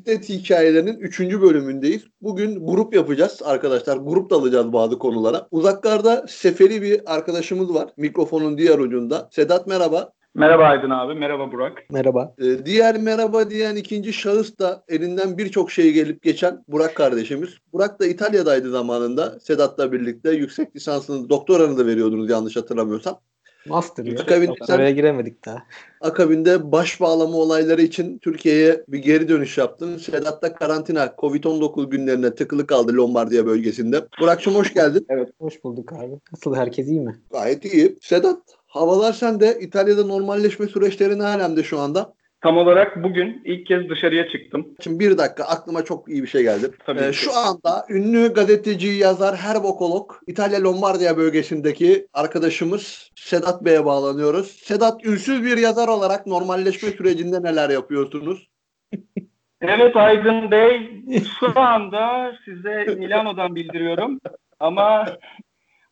Bisiklet hikayelerinin 3. bölümündeyiz. Bugün grup yapacağız arkadaşlar. Grup dalacağız bazı konulara. Uzaklarda seferi bir arkadaşımız var. Mikrofonun diğer ucunda. Sedat merhaba. Merhaba Aydın abi, merhaba Burak. Merhaba. Ee, diğer merhaba diyen ikinci şahıs da elinden birçok şey gelip geçen Burak kardeşimiz. Burak da İtalya'daydı zamanında. Sedat'la birlikte yüksek lisansını, doktoranı da veriyordunuz yanlış hatırlamıyorsam. Master ya. Akabinde sen Oraya giremedik daha. akabinde baş bağlama olayları için Türkiye'ye bir geri dönüş yaptın. Sedat da karantina Covid-19 günlerine tıkılı kaldı Lombardiya bölgesinde. Burak'cığım hoş geldin. Hoş bulduk abi. Nasıl herkes iyi mi? Gayet iyi. Sedat havalar sende. İtalya'da normalleşme süreçleri ne alemde şu anda? Tam olarak bugün ilk kez dışarıya çıktım. Şimdi bir dakika aklıma çok iyi bir şey geldi. Tabii Ee, şu anda ünlü gazeteci, yazar, herbokolog İtalya Lombardiya bölgesindeki arkadaşımız Sedat Bey'e bağlanıyoruz. Sedat ünsüz bir yazar olarak normalleşme sürecinde neler yapıyorsunuz? Evet Aydın Bey, şu anda size Milano'dan bildiriyorum. Ama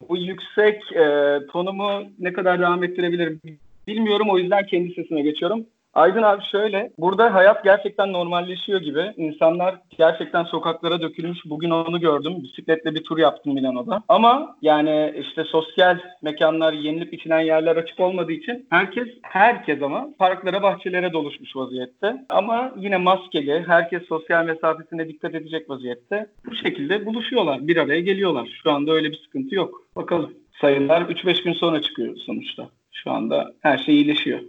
bu yüksek e, tonumu ne kadar devam ettirebilirim bilmiyorum. O yüzden kendi sesime geçiyorum. Aydın abi şöyle, burada hayat gerçekten normalleşiyor gibi. İnsanlar gerçekten sokaklara dökülmüş. Bugün onu gördüm. Bisikletle bir tur yaptım Milano'da. Ama yani işte sosyal mekanlar, yenilip içilen yerler açık olmadığı için herkes, herkes ama parklara, bahçelere doluşmuş vaziyette. Ama yine maskeli, herkes sosyal mesafesine dikkat edecek vaziyette. Bu şekilde buluşuyorlar, bir araya geliyorlar. Şu anda öyle bir sıkıntı yok. Bakalım. Sayılar 3-5 gün sonra çıkıyor sonuçta. Şu anda her şey iyileşiyor.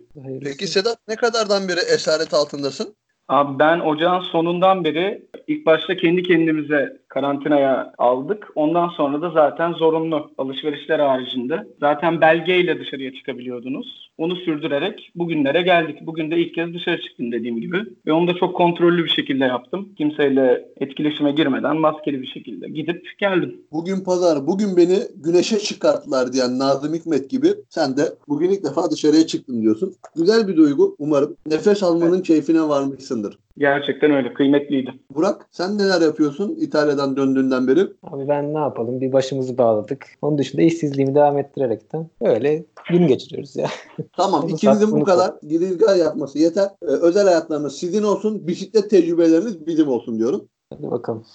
Peki Sedat ne kadardan beri esaret altındasın? Abi ben ocağın sonundan beri ilk başta kendi kendimize karantinaya aldık. Ondan sonra da zaten zorunlu alışverişler haricinde. Zaten belgeyle dışarıya çıkabiliyordunuz. Onu sürdürerek bugünlere geldik. Bugün de ilk kez dışarı çıktım dediğim gibi. Ve onu da çok kontrollü bir şekilde yaptım. Kimseyle etkileşime girmeden maskeli bir şekilde gidip geldim. Bugün pazar, bugün beni güneşe çıkarttılar diyen Nazım Hikmet gibi sen de bugün ilk defa dışarıya çıktım diyorsun. Güzel bir duygu umarım. Nefes almanın keyfine varmışsındır. Gerçekten öyle. Kıymetliydi. Burak sen neler yapıyorsun İtalya'dan döndüğünden beri? Abi ben ne yapalım? Bir başımızı bağladık. Onun dışında işsizliğimi devam ettirerekten böyle gün geçiriyoruz ya. Tamam ikinizin bu kadar girizgah yapması yeter. Ee, özel hayatlarınız sizin olsun, bisiklet tecrübeleriniz bizim olsun diyorum. Hadi bakalım.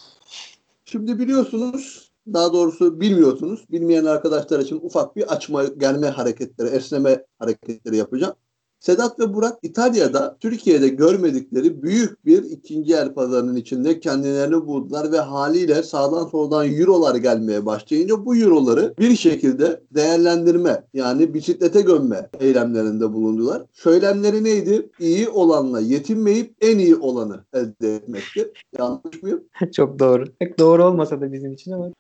Şimdi biliyorsunuz, daha doğrusu bilmiyorsunuz. Bilmeyen arkadaşlar için ufak bir açma, gelme hareketleri, esneme hareketleri yapacağım. Sedat ve Burak İtalya'da Türkiye'de görmedikleri büyük bir ikinci el pazarının içinde kendilerini buldular ve haliyle sağdan soldan eurolar gelmeye başlayınca bu euroları bir şekilde değerlendirme yani bisiklete gömme eylemlerinde bulundular. Söylemleri neydi? İyi olanla yetinmeyip en iyi olanı elde etmekti. Yanlış mıyım? Çok doğru. Pek doğru olmasa da bizim için ama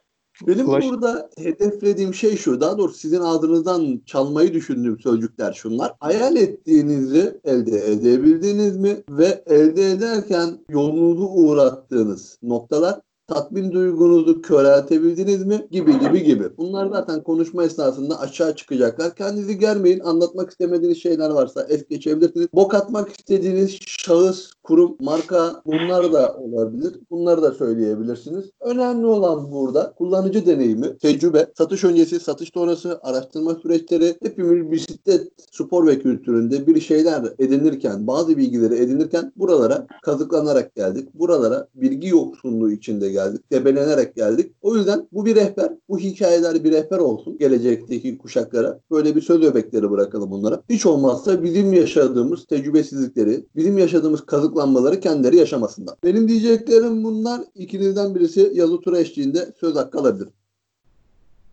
Benim Ulaş- burada hedeflediğim şey şu. Daha doğrusu sizin ağzınızdan çalmayı düşündüğüm sözcükler şunlar. Hayal ettiğinizi elde edebildiniz mi? Ve elde ederken yolunuzu uğrattığınız noktalar tatmin duygunuzu köreltebildiniz mi? Gibi gibi gibi. Bunlar zaten konuşma esnasında aşağı çıkacaklar. Kendinizi germeyin. Anlatmak istemediğiniz şeyler varsa es geçebilirsiniz. Bok atmak istediğiniz şahıs, kurum, marka bunlar da olabilir. Bunları da söyleyebilirsiniz. Önemli olan burada kullanıcı deneyimi, tecrübe, satış öncesi, satış sonrası, araştırma süreçleri hepimiz bisiklet spor ve kültüründe bir şeyler edinirken, bazı bilgileri edinirken buralara kazıklanarak geldik. Buralara bilgi yoksunluğu içinde geldik. Debelenerek geldik. O yüzden bu bir rehber. Bu hikayeler bir rehber olsun gelecekteki kuşaklara. Böyle bir söz öbekleri bırakalım onlara. Hiç olmazsa bizim yaşadığımız tecrübesizlikleri, bizim yaşadığımız kazıklanmaları kendileri yaşamasınlar. Benim diyeceklerim bunlar. İkinizden birisi yazı tura eşliğinde söz hakkı alabilir.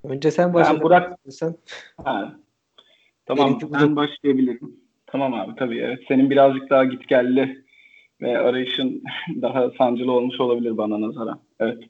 önce sen başla. Ben Burak Sen Ha. Tamam Benimki ben başlayabilirim. Tamam abi tabii evet. Senin birazcık daha gitgelli ve arayışın daha sancılı olmuş olabilir bana nazaran. Evet.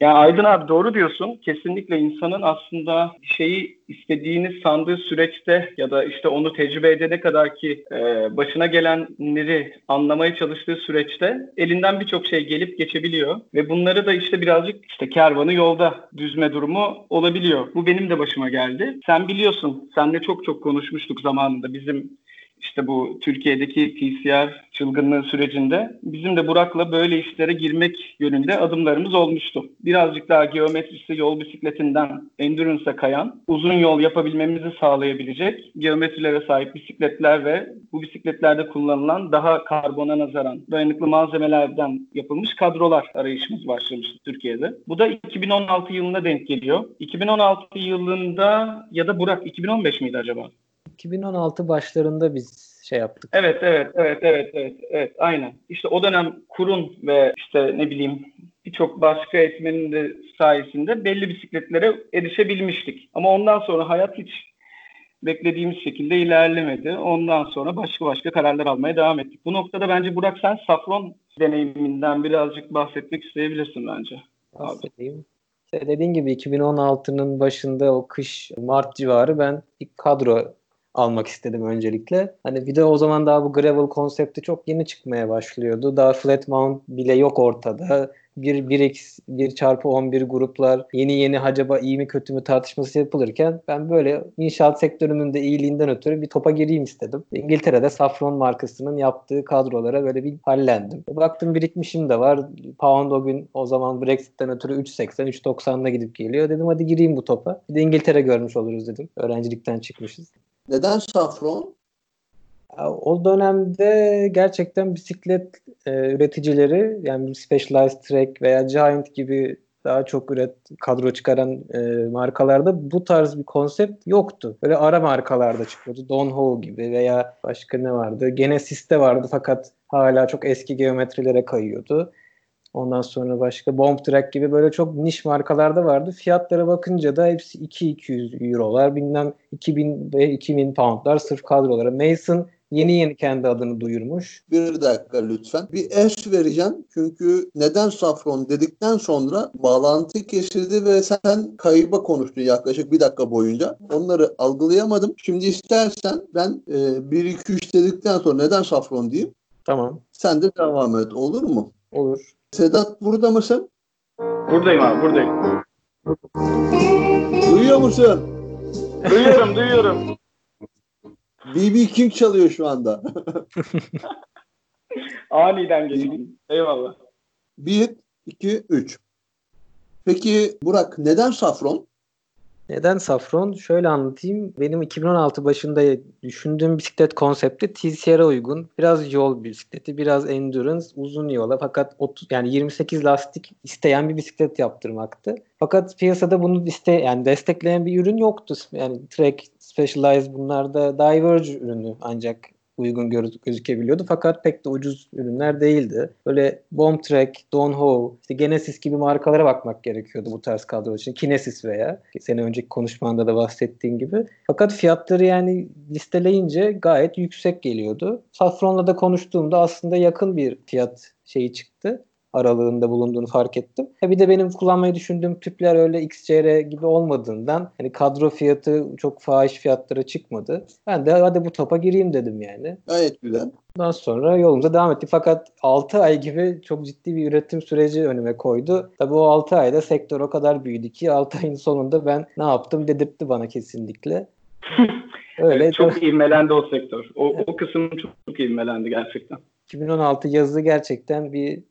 Ya Aydın abi doğru diyorsun. Kesinlikle insanın aslında şeyi istediğini sandığı süreçte ya da işte onu tecrübe edene kadar ki e, başına gelenleri anlamaya çalıştığı süreçte elinden birçok şey gelip geçebiliyor ve bunları da işte birazcık işte kervanı yolda düzme durumu olabiliyor. Bu benim de başıma geldi. Sen biliyorsun, senle çok çok konuşmuştuk zamanında bizim işte bu Türkiye'deki TCR çılgınlığı sürecinde bizim de Burak'la böyle işlere girmek yönünde adımlarımız olmuştu. Birazcık daha geometrisi yol bisikletinden endurance'a kayan, uzun yol yapabilmemizi sağlayabilecek geometrilere sahip bisikletler ve bu bisikletlerde kullanılan daha karbona nazaran dayanıklı malzemelerden yapılmış kadrolar arayışımız başlamıştı Türkiye'de. Bu da 2016 yılına denk geliyor. 2016 yılında ya da Burak 2015 miydi acaba? 2016 başlarında biz şey yaptık. Evet, evet, evet, evet, evet, evet, aynen. İşte o dönem kurun ve işte ne bileyim birçok başka etmenin de sayesinde belli bisikletlere erişebilmiştik. Ama ondan sonra hayat hiç beklediğimiz şekilde ilerlemedi. Ondan sonra başka başka kararlar almaya devam ettik. Bu noktada bence Burak sen Safron deneyiminden birazcık bahsetmek isteyebilirsin bence. Bahsedeyim. İşte dediğin gibi 2016'nın başında o kış Mart civarı ben ilk kadro almak istedim öncelikle. Hani bir de o zaman daha bu gravel konsepti çok yeni çıkmaya başlıyordu. Daha flat mount bile yok ortada. 1, 1x 1 çarpı 11 gruplar yeni yeni acaba iyi mi kötü mü tartışması yapılırken ben böyle inşaat sektörünün de iyiliğinden ötürü bir topa gireyim istedim. İngiltere'de Safron markasının yaptığı kadrolara böyle bir hallendim. Baktım birikmişim de var. Pound o gün o zaman Brexit'ten ötürü 3.80 3.90'da gidip geliyor. Dedim hadi gireyim bu topa. Bir de İngiltere görmüş oluruz dedim. Öğrencilikten çıkmışız. Neden Safron? O dönemde gerçekten bisiklet e, üreticileri yani Specialized Trek veya Giant gibi daha çok üret kadro çıkaran e, markalarda bu tarz bir konsept yoktu. Böyle ara markalarda çıkıyordu. Donho gibi veya başka ne vardı? Genesis'te vardı fakat hala çok eski geometrilere kayıyordu. Ondan sonra başka Bomb Track gibi böyle çok niş markalarda vardı. Fiyatlara bakınca da hepsi 2-200 eurolar bilmem 2000 ve 2000 poundlar sırf kadrolara. Mason yeni yeni kendi adını duyurmuş. Bir dakika lütfen. Bir es vereceğim. Çünkü neden safron dedikten sonra bağlantı kesildi ve sen kayıba konuştun yaklaşık bir dakika boyunca. Onları algılayamadım. Şimdi istersen ben e, 1-2-3 dedikten sonra neden safron diyeyim. Tamam. Sen de devam et. Olur mu? Olur. Sedat burada mısın? Buradayım abi buradayım. Duyuyor musun? Duyuyorum duyuyorum. BB King çalıyor şu anda. Aniden geldim. Eyvallah. 1, 2, 3. Peki Burak neden safron? Neden safron? Şöyle anlatayım. Benim 2016 başında düşündüğüm bisiklet konsepti TCR'a uygun. Biraz yol bisikleti, biraz endurance, uzun yola fakat 30, yani 28 lastik isteyen bir bisiklet yaptırmaktı. Fakat piyasada bunu iste yani destekleyen bir ürün yoktu. Yani Trek, Specialized bunlarda Diverge ürünü ancak uygun göz, gözükebiliyordu. Fakat pek de ucuz ürünler değildi. Böyle Bomb Track, Donho, işte Genesis gibi markalara bakmak gerekiyordu bu tarz kadro için. Kinesis veya sene önceki konuşmanda da bahsettiğin gibi. Fakat fiyatları yani listeleyince gayet yüksek geliyordu. Safron'la da konuştuğumda aslında yakın bir fiyat şeyi çıktı aralığında bulunduğunu fark ettim. Bir de benim kullanmayı düşündüğüm tüpler öyle XCR gibi olmadığından hani kadro fiyatı çok fahiş fiyatlara çıkmadı. Ben de hadi bu topa gireyim dedim yani. Gayet güzel. Ondan sonra yolumuza devam ettik. Fakat 6 ay gibi çok ciddi bir üretim süreci önüme koydu. Tabii o 6 ayda sektör o kadar büyüdü ki 6 ayın sonunda ben ne yaptım dedirtti bana kesinlikle. Öyle evet, çok ivmelendi o sektör. O, o kısım çok, çok ivmelendi gerçekten. 2016 yazı gerçekten bir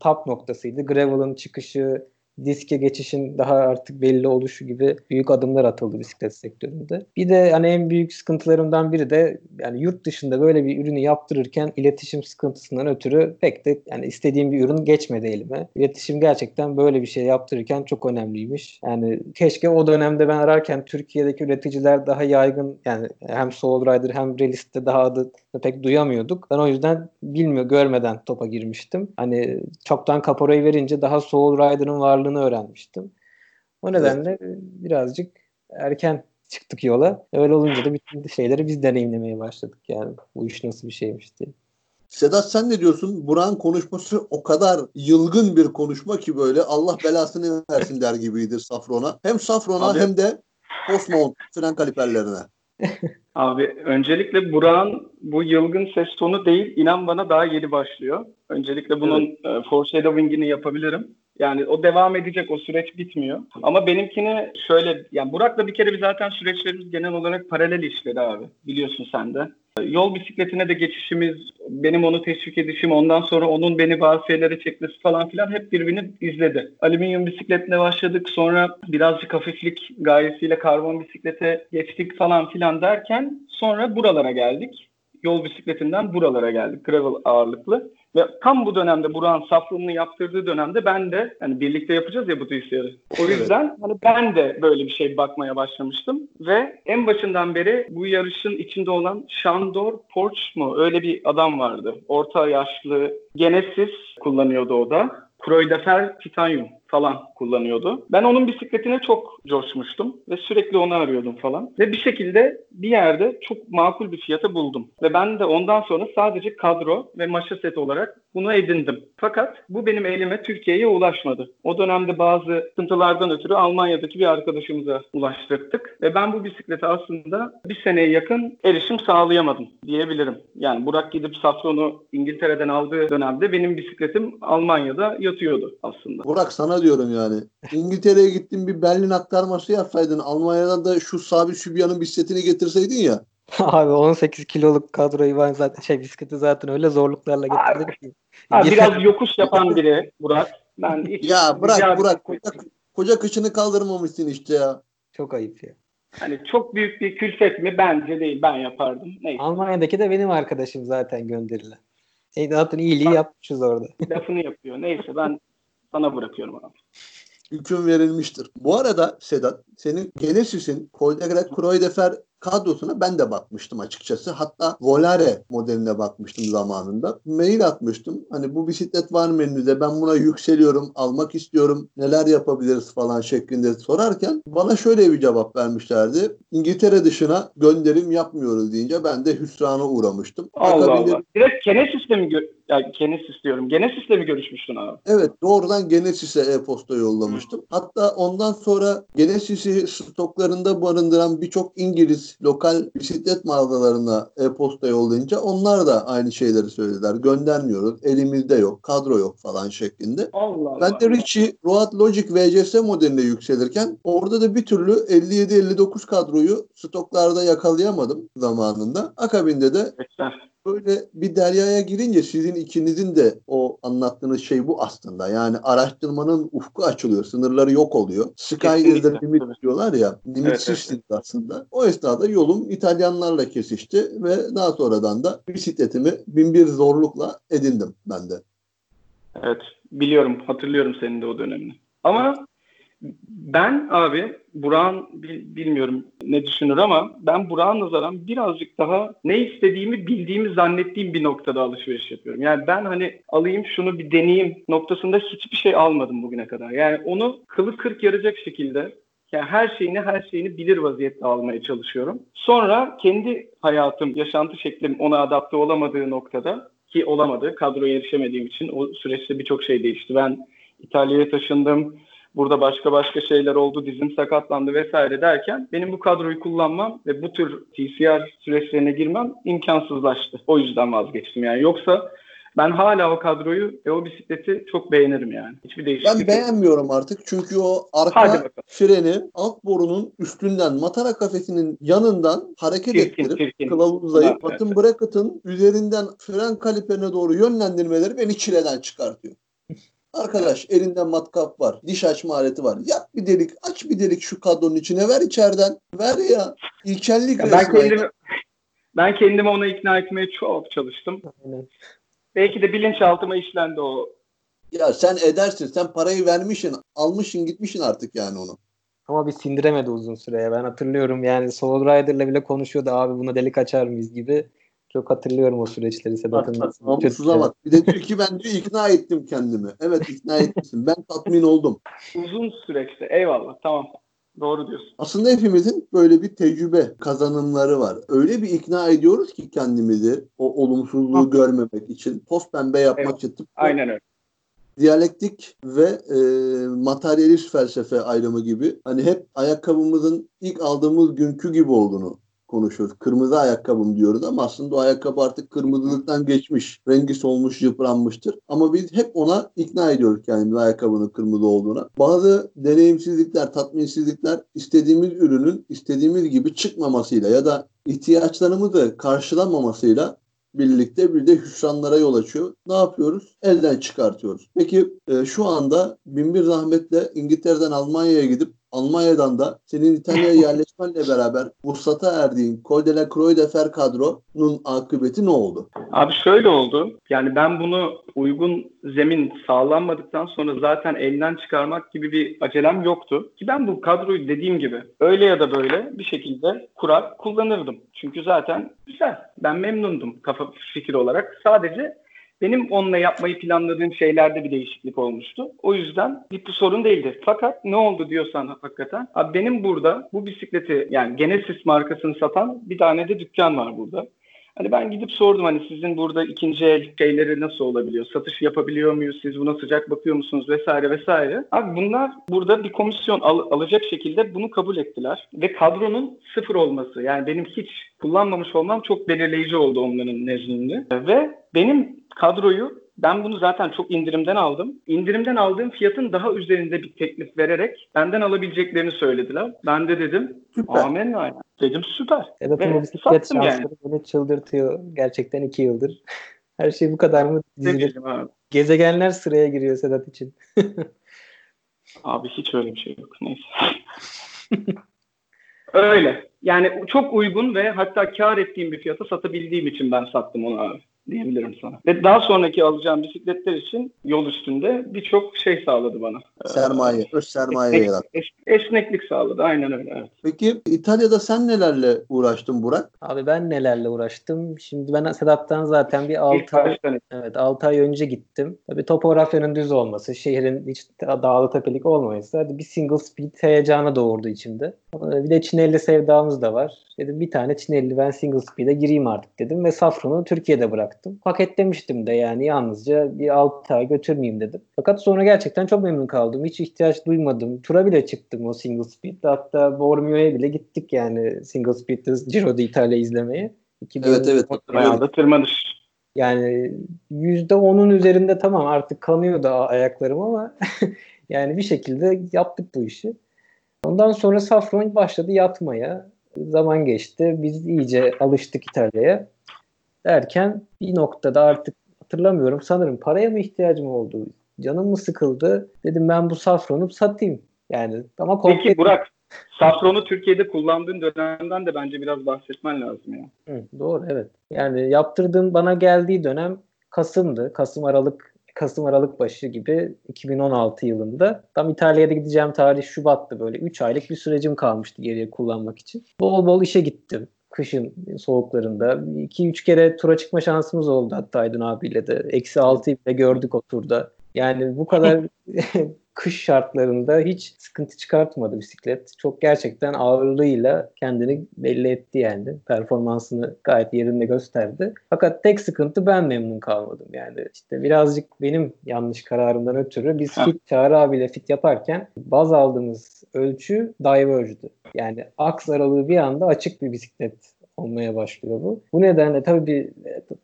tap noktasıydı. Gravel'ın çıkışı, diske geçişin daha artık belli oluşu gibi büyük adımlar atıldı bisiklet sektöründe. Bir de hani en büyük sıkıntılarımdan biri de yani yurt dışında böyle bir ürünü yaptırırken iletişim sıkıntısından ötürü pek de yani istediğim bir ürün geçmedi elime. İletişim gerçekten böyle bir şey yaptırırken çok önemliymiş. Yani keşke o dönemde ben ararken Türkiye'deki üreticiler daha yaygın yani hem Soul Rider hem Realist'te daha adı pek duyamıyorduk. Ben o yüzden bilmiyor görmeden topa girmiştim. Hani çoktan kaporayı verince daha Soul Rider'ın varlığını öğrenmiştim. O nedenle evet. birazcık erken çıktık yola. Öyle olunca da bütün şeyleri biz deneyimlemeye başladık yani. Bu iş nasıl bir şeymiş diye. Sedat sen ne diyorsun? Buran konuşması o kadar yılgın bir konuşma ki böyle Allah belasını versin der gibiydi Safron'a. Hem Safron'a Abi. hem de Postmount fren kaliperlerine. Abi öncelikle Burak'ın bu yılgın ses tonu değil, inan bana daha yeni başlıyor. Öncelikle bunun evet. e, foreshadowing'ini yapabilirim. Yani o devam edecek, o süreç bitmiyor. Ama benimkini şöyle, yani Burak'la bir kere bir zaten süreçlerimiz genel olarak paralel işleri abi. Biliyorsun sen de. Yol bisikletine de geçişimiz, benim onu teşvik edişim, ondan sonra onun beni bazı şeylere çekmesi falan filan hep birbirini izledi. Alüminyum bisikletle başladık. Sonra birazcık hafiflik gayesiyle karbon bisiklete geçtik falan filan derken sonra buralara geldik. Yol bisikletinden buralara geldik. Gravel ağırlıklı. Ve tam bu dönemde Burak'ın saflığını yaptırdığı dönemde ben de hani birlikte yapacağız ya bu DCR'ı. O yüzden hani ben de böyle bir şey bakmaya başlamıştım ve en başından beri bu yarışın içinde olan Shandor Porch mu öyle bir adam vardı. Orta yaşlı Genesis kullanıyordu o da. Croidefer Titanium falan kullanıyordu. Ben onun bisikletine çok coşmuştum ve sürekli onu arıyordum falan. Ve bir şekilde bir yerde çok makul bir fiyata buldum. Ve ben de ondan sonra sadece kadro ve maşa set olarak bunu edindim. Fakat bu benim elime Türkiye'ye ulaşmadı. O dönemde bazı sıkıntılardan ötürü Almanya'daki bir arkadaşımıza ulaştırdık. Ve ben bu bisiklete aslında bir seneye yakın erişim sağlayamadım diyebilirim. Yani Burak gidip Safron'u İngiltere'den aldığı dönemde benim bisikletim Almanya'da yatıyordu aslında. Burak sana diyorum yani. İngiltere'ye gittin bir Berlin aktarması yapsaydın. Almanya'dan da şu Sabi Sübyan'ın bisikletini getirseydin ya. Abi 18 kiloluk kadroyu ben zaten şey bisikleti zaten öyle zorluklarla getirdim ki. Ha, biraz yokuş yapan biri Burak. Ben hiç Ya bırak Burak. Koca, koca kışını kaldırmamışsın işte ya. Çok ayıp ya. Hani çok büyük bir külfet mi? Bence değil. Ben yapardım. Neyse. Almanya'daki de benim arkadaşım zaten gönderilen. E, zaten iyiliği yapmışız orada. Lafını yapıyor. Neyse ben sana bırakıyorum abi. hüküm verilmiştir. Bu arada Sedat, senin Genesis'in Coldegrec Croix kadrosuna ben de bakmıştım açıkçası. Hatta Volare modeline bakmıştım zamanında. Mail atmıştım. Hani bu bisiklet var menüde ben buna yükseliyorum, almak istiyorum, neler yapabiliriz falan şeklinde sorarken bana şöyle bir cevap vermişlerdi. İngiltere dışına gönderim yapmıyoruz deyince ben de hüsrana uğramıştım. Allah Akabinde- Allah. Direkt Genesis'le mi gö- ya Genesis diyorum. Genesis'le mi görüşmüştün abi? Evet doğrudan Genesis'e e-posta yollamıştım. Hatta ondan sonra Genesis'i stoklarında barındıran birçok İngiliz lokal bisiklet mağazalarına e-posta yollayınca onlar da aynı şeyleri söylediler. Göndermiyoruz, elimizde yok, kadro yok falan şeklinde. Allah Allah. Ben de Richie Road Logic VCS modeline yükselirken orada da bir türlü 57-59 kadroyu stoklarda yakalayamadım zamanında. Akabinde de Bekler. Böyle bir deryaya girince sizin ikinizin de o anlattığınız şey bu aslında. Yani araştırmanın ufku açılıyor. Sınırları yok oluyor. Sky is the limit diyorlar ya. Limitsiz aslında. O esnada yolum İtalyanlarla kesişti ve daha sonradan da bisikletimi bin bir zorlukla edindim ben de. Evet. Biliyorum. Hatırlıyorum senin de o dönemini. Ama ben abi Burak'ın bil- bilmiyorum ne düşünür ama ben Burak'a nazaran birazcık daha ne istediğimi bildiğimi zannettiğim bir noktada alışveriş yapıyorum. Yani ben hani alayım şunu bir deneyeyim noktasında hiçbir şey almadım bugüne kadar. Yani onu kılı kırk yarayacak şekilde yani her şeyini her şeyini bilir vaziyette almaya çalışıyorum. Sonra kendi hayatım, yaşantı şeklim ona adapte olamadığı noktada ki olamadı. Kadroya erişemediğim için o süreçte birçok şey değişti. Ben İtalya'ya taşındım. Burada başka başka şeyler oldu. Dizim sakatlandı vesaire derken benim bu kadroyu kullanmam ve bu tür TCR süreçlerine girmem imkansızlaştı. O yüzden vazgeçtim yani. Yoksa ben hala o kadroyu ve o bisikleti çok beğenirim yani. Hiçbir değişiklik Ben yok. beğenmiyorum artık çünkü o arka freni alt borunun üstünden matara kafesinin yanından hareket Çirkin, ettirip çirkin. kılavuzlayıp Evet, batın bracket'ın üzerinden fren kaliperine doğru yönlendirmeleri beni çileden çıkartıyor. Arkadaş elinde matkap var, diş açma aleti var. Yap bir delik, aç bir delik şu kadronun içine ver içeriden. Ver ya. İlkellik Ya ben kendimi ben kendimi ona ikna etmeye çok çalıştım. Aynen. Belki de bilinçaltıma işlendi o. Ya sen edersin. Sen parayı vermişsin, almışsın, gitmişsin artık yani onu. Ama bir sindiremedi uzun süreye. Ben hatırlıyorum yani Soul Rider'la bile konuşuyordu abi buna delik açar mıyız gibi. Çok hatırlıyorum o süreçleri Sedat'ın. Namussuza bak. Bir de diyor ki ben diyor ikna ettim kendimi. Evet ikna etmişsin. Ben tatmin oldum. Uzun süreçte. Eyvallah. Tamam. Doğru diyorsun. Aslında hepimizin böyle bir tecrübe kazanımları var. Öyle bir ikna ediyoruz ki kendimizi o olumsuzluğu Hı. görmemek için, toz pembe yapmak Evet. için Aynen öyle. diyalektik ve e, materyalist felsefe ayrımı gibi hani hep ayakkabımızın ilk aldığımız günkü gibi olduğunu konuşuyoruz. Kırmızı ayakkabım diyoruz ama aslında o ayakkabı artık kırmızılıktan geçmiş. Rengi solmuş, yıpranmıştır. Ama biz hep ona ikna ediyoruz kendimizi ayakkabının kırmızı olduğuna. Bazı deneyimsizlikler, tatminsizlikler istediğimiz ürünün istediğimiz gibi çıkmamasıyla ya da ihtiyaçlarımızı karşılamamasıyla birlikte bir de hüsranlara yol açıyor. Ne yapıyoruz? Elden çıkartıyoruz. Peki e, şu anda binbir zahmetle İngiltere'den Almanya'ya gidip Almanya'dan da senin İtalya'ya yerleşmenle beraber vuslata erdiğin Col de la Croix de Fer kadronun akıbeti ne oldu? Abi şöyle oldu. Yani ben bunu uygun zemin sağlanmadıktan sonra zaten elden çıkarmak gibi bir acelem yoktu. Ki ben bu kadroyu dediğim gibi öyle ya da böyle bir şekilde kurar kullanırdım. Çünkü zaten güzel. Ben memnundum kafa fikir olarak. Sadece benim onunla yapmayı planladığım şeylerde bir değişiklik olmuştu. O yüzden bir sorun değildi. Fakat ne oldu diyorsan hakikaten. Abi benim burada bu bisikleti yani Genesis markasını satan bir tane de dükkan var burada. Hani ben gidip sordum hani sizin burada ikinci el şeyleri nasıl olabiliyor? Satış yapabiliyor muyuz? Siz buna sıcak bakıyor musunuz? Vesaire vesaire. Abi bunlar burada bir komisyon al- alacak şekilde bunu kabul ettiler. Ve kadronun sıfır olması yani benim hiç kullanmamış olmam çok belirleyici oldu onların nezdinde. Ve benim kadroyu ben bunu zaten çok indirimden aldım. İndirimden aldığım fiyatın daha üzerinde bir teklif vererek benden alabileceklerini söylediler. Ben de dedim Süper. amenna. Dedim süper. Sedat'ın Ve bisiklet sattım yani. beni çıldırtıyor. Gerçekten iki yıldır. Her şey bu kadar mı dizilir? Gezegenler sıraya giriyor Sedat için. Abi hiç öyle bir şey yok. Neyse. öyle. Yani çok uygun ve hatta kar ettiğim bir fiyata satabildiğim için ben sattım onu abi diyebilirim sana. Ve daha sonraki alacağım bisikletler için yol üstünde birçok şey sağladı bana. Sermaye, öz sermaye Esnek- yarattı. es- esneklik sağladı. Aynen öyle. Evet. Peki İtalya'da sen nelerle uğraştın Burak? Abi ben nelerle uğraştım. Şimdi ben Sedat'tan zaten bir 6 İlk ay, evet 6 ay önce gittim. Tabii topografyanın düz olması, şehrin hiç dağlı tepelik olmaması hadi bir single speed heyecanı doğurdu içimde. Ee, Bir de Çinelli sevdamız da var. Dedim bir tane Çinelli ben single speed'e gireyim artık dedim ve Safron'u Türkiye'de bıraktım. Paketlemiştim de yani yalnızca bir 6 ay götürmeyeyim dedim. Fakat sonra gerçekten çok memnun kaldım. Hiç ihtiyaç duymadım. Tura bile çıktım o single speed'de. Hatta Bormio'ya bile gittik yani single speed'de Giro d'Italia izlemeye. 2000 Evet evet. bayağı da tırmanış. yani yüzde onun üzerinde tamam artık kanıyordu ayaklarım ama yani bir şekilde yaptık bu işi. Ondan sonra Safron başladı yatmaya. Zaman geçti. Biz iyice alıştık İtalya'ya. Derken bir noktada artık hatırlamıyorum sanırım paraya mı ihtiyacım oldu? Canım mı sıkıldı? Dedim ben bu Safron'u satayım. Yani ama Peki komple Burak, Safron'u Türkiye'de kullandığın dönemden de bence biraz bahsetmen lazım ya. Hı, doğru evet. Yani yaptırdığım bana geldiği dönem Kasım'dı. Kasım Aralık Kasım Aralık başı gibi 2016 yılında. Tam İtalya'da gideceğim tarih Şubat'tı böyle. 3 aylık bir sürecim kalmıştı geriye kullanmak için. Bol bol işe gittim. Kışın soğuklarında. 2-3 kere tura çıkma şansımız oldu hatta Aydın abiyle de. Eksi 6'yı bile gördük o turda. Yani bu kadar kış şartlarında hiç sıkıntı çıkartmadı bisiklet. Çok gerçekten ağırlığıyla kendini belli etti yani. Performansını gayet yerinde gösterdi. Fakat tek sıkıntı ben memnun kalmadım yani. İşte birazcık benim yanlış kararımdan ötürü biz Ha. fit Çağrı abiyle fit yaparken baz aldığımız ölçü diverge'dı. Yani aks aralığı bir anda açık bir bisiklet olmaya başlıyor bu. Bu nedenle tabii bir,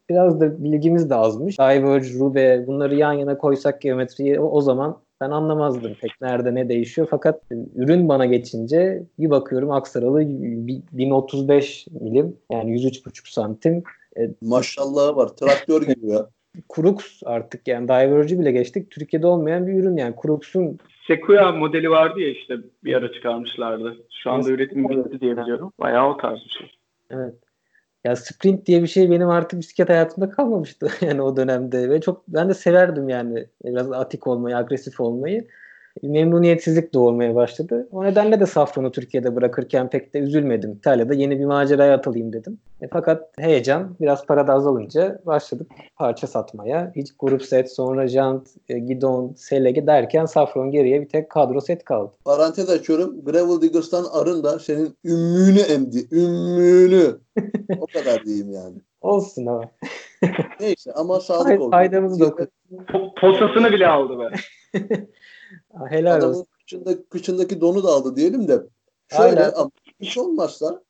biraz da bilgimiz de azmış. Diverge, Rube bunları yan yana koysak geometriyi o, o zaman ben anlamazdım pek nerede ne değişiyor. Fakat e, ürün bana geçince bir bakıyorum aks aralığı bi- 1035 milim yani 103,5 santim. Maşallah var. Traktör gibi ya. Crux artık yani Diverge'ı bile geçtik. Türkiye'de olmayan bir ürün yani Crux'un Sequoia modeli vardı ya işte bir ara çıkarmışlardı. Şu anda Evet. üretim bitti diye biliyorum. Bayağı o tarz bir şey. Evet. Ya sprint diye bir şey benim artık bisiklet hayatımda kalmamıştı yani o dönemde ve çok ben de severdim yani biraz atik olmayı, agresif olmayı. Memnuniyetsizlik doğurmaya başladı. O nedenle de Safron'u Türkiye'de bırakırken pek de üzülmedim. İtalya'da yeni bir maceraya atılayım dedim. E, fakat heyecan biraz para da azalınca başladık parça satmaya. Hiç grup set, sonra jant, e, gidon, selege derken Safron geriye bir tek kadro set kaldı. Parantez açıyorum. Gravel Diggers'tan arın da senin ümmüğünü emdi. Ümmüğünü. o kadar diyeyim yani. Olsun ama. Neyse ama sağlık olsun. Faydamız dokun. Po- posasını bile aldı be. Helal olsun. Adamın kıçında, kıçındaki donu da aldı diyelim de. Şöyle Aynen. ama hiç olmazsa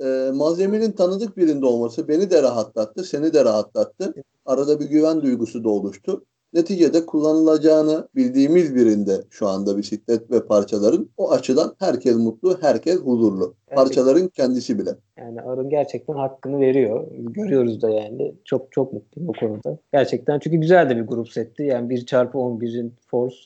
e, malzemenin tanıdık birinde olması beni de rahatlattı, seni de rahatlattı. Arada bir güven duygusu da oluştu. Neticede kullanılacağını bildiğimiz birinde şu anda bisiklet ve parçaların o açıdan herkes mutlu, herkes huzurlu. Parçaların kendisi bile. Yani Arın gerçekten hakkını veriyor. Görüyoruz da yani. Çok çok mutluyum o konuda. Gerçekten çünkü güzel de bir grup setti. Yani 1 çarpı 11'in Force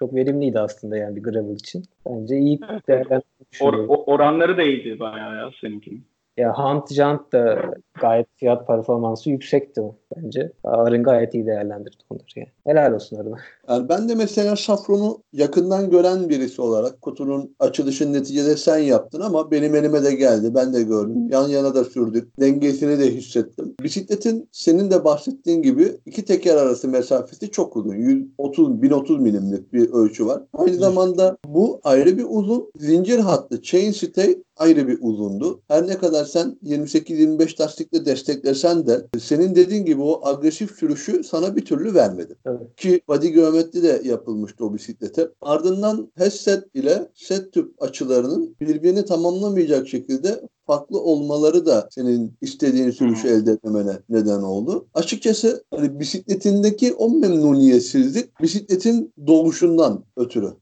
çok verimliydi aslında yani bir gravel için. Bence iyi değerlendirmiş. Or- oranları da iyiydi bayağı ya seninkinin. Ya Hunt Jant da gayet fiyat performansı yüksekti bence. Arın gayet iyi değerlendirdi onları yani. Helal olsun Arın'a. Yani ben de mesela Safron'u yakından gören birisi olarak kutunun açılışını neticede sen yaptın ama benim elime de geldi. Ben de gördüm. Yan yana da sürdük. Dengesini de hissettim. Bisikletin senin de bahsettiğin gibi iki teker arası mesafesi çok uzun. 130 1030 milimlik bir ölçü var. Aynı zamanda bu ayrı bir uzun. Zincir hattı chain stay ayrı bir uzundu. Her ne kadar sen 28-25 lastikle desteklesen de senin dediğin gibi o agresif sürüşü sana bir türlü vermedi. Evet. Ki body geometri de yapılmıştı o bisiklete. Ardından headset ile set tüp açılarının birbirini tamamlamayacak şekilde farklı olmaları da senin istediğin sürüşü elde etmene neden oldu. Açıkçası hani bisikletindeki o memnuniyetsizlik bisikletin doğuşundan ötürü.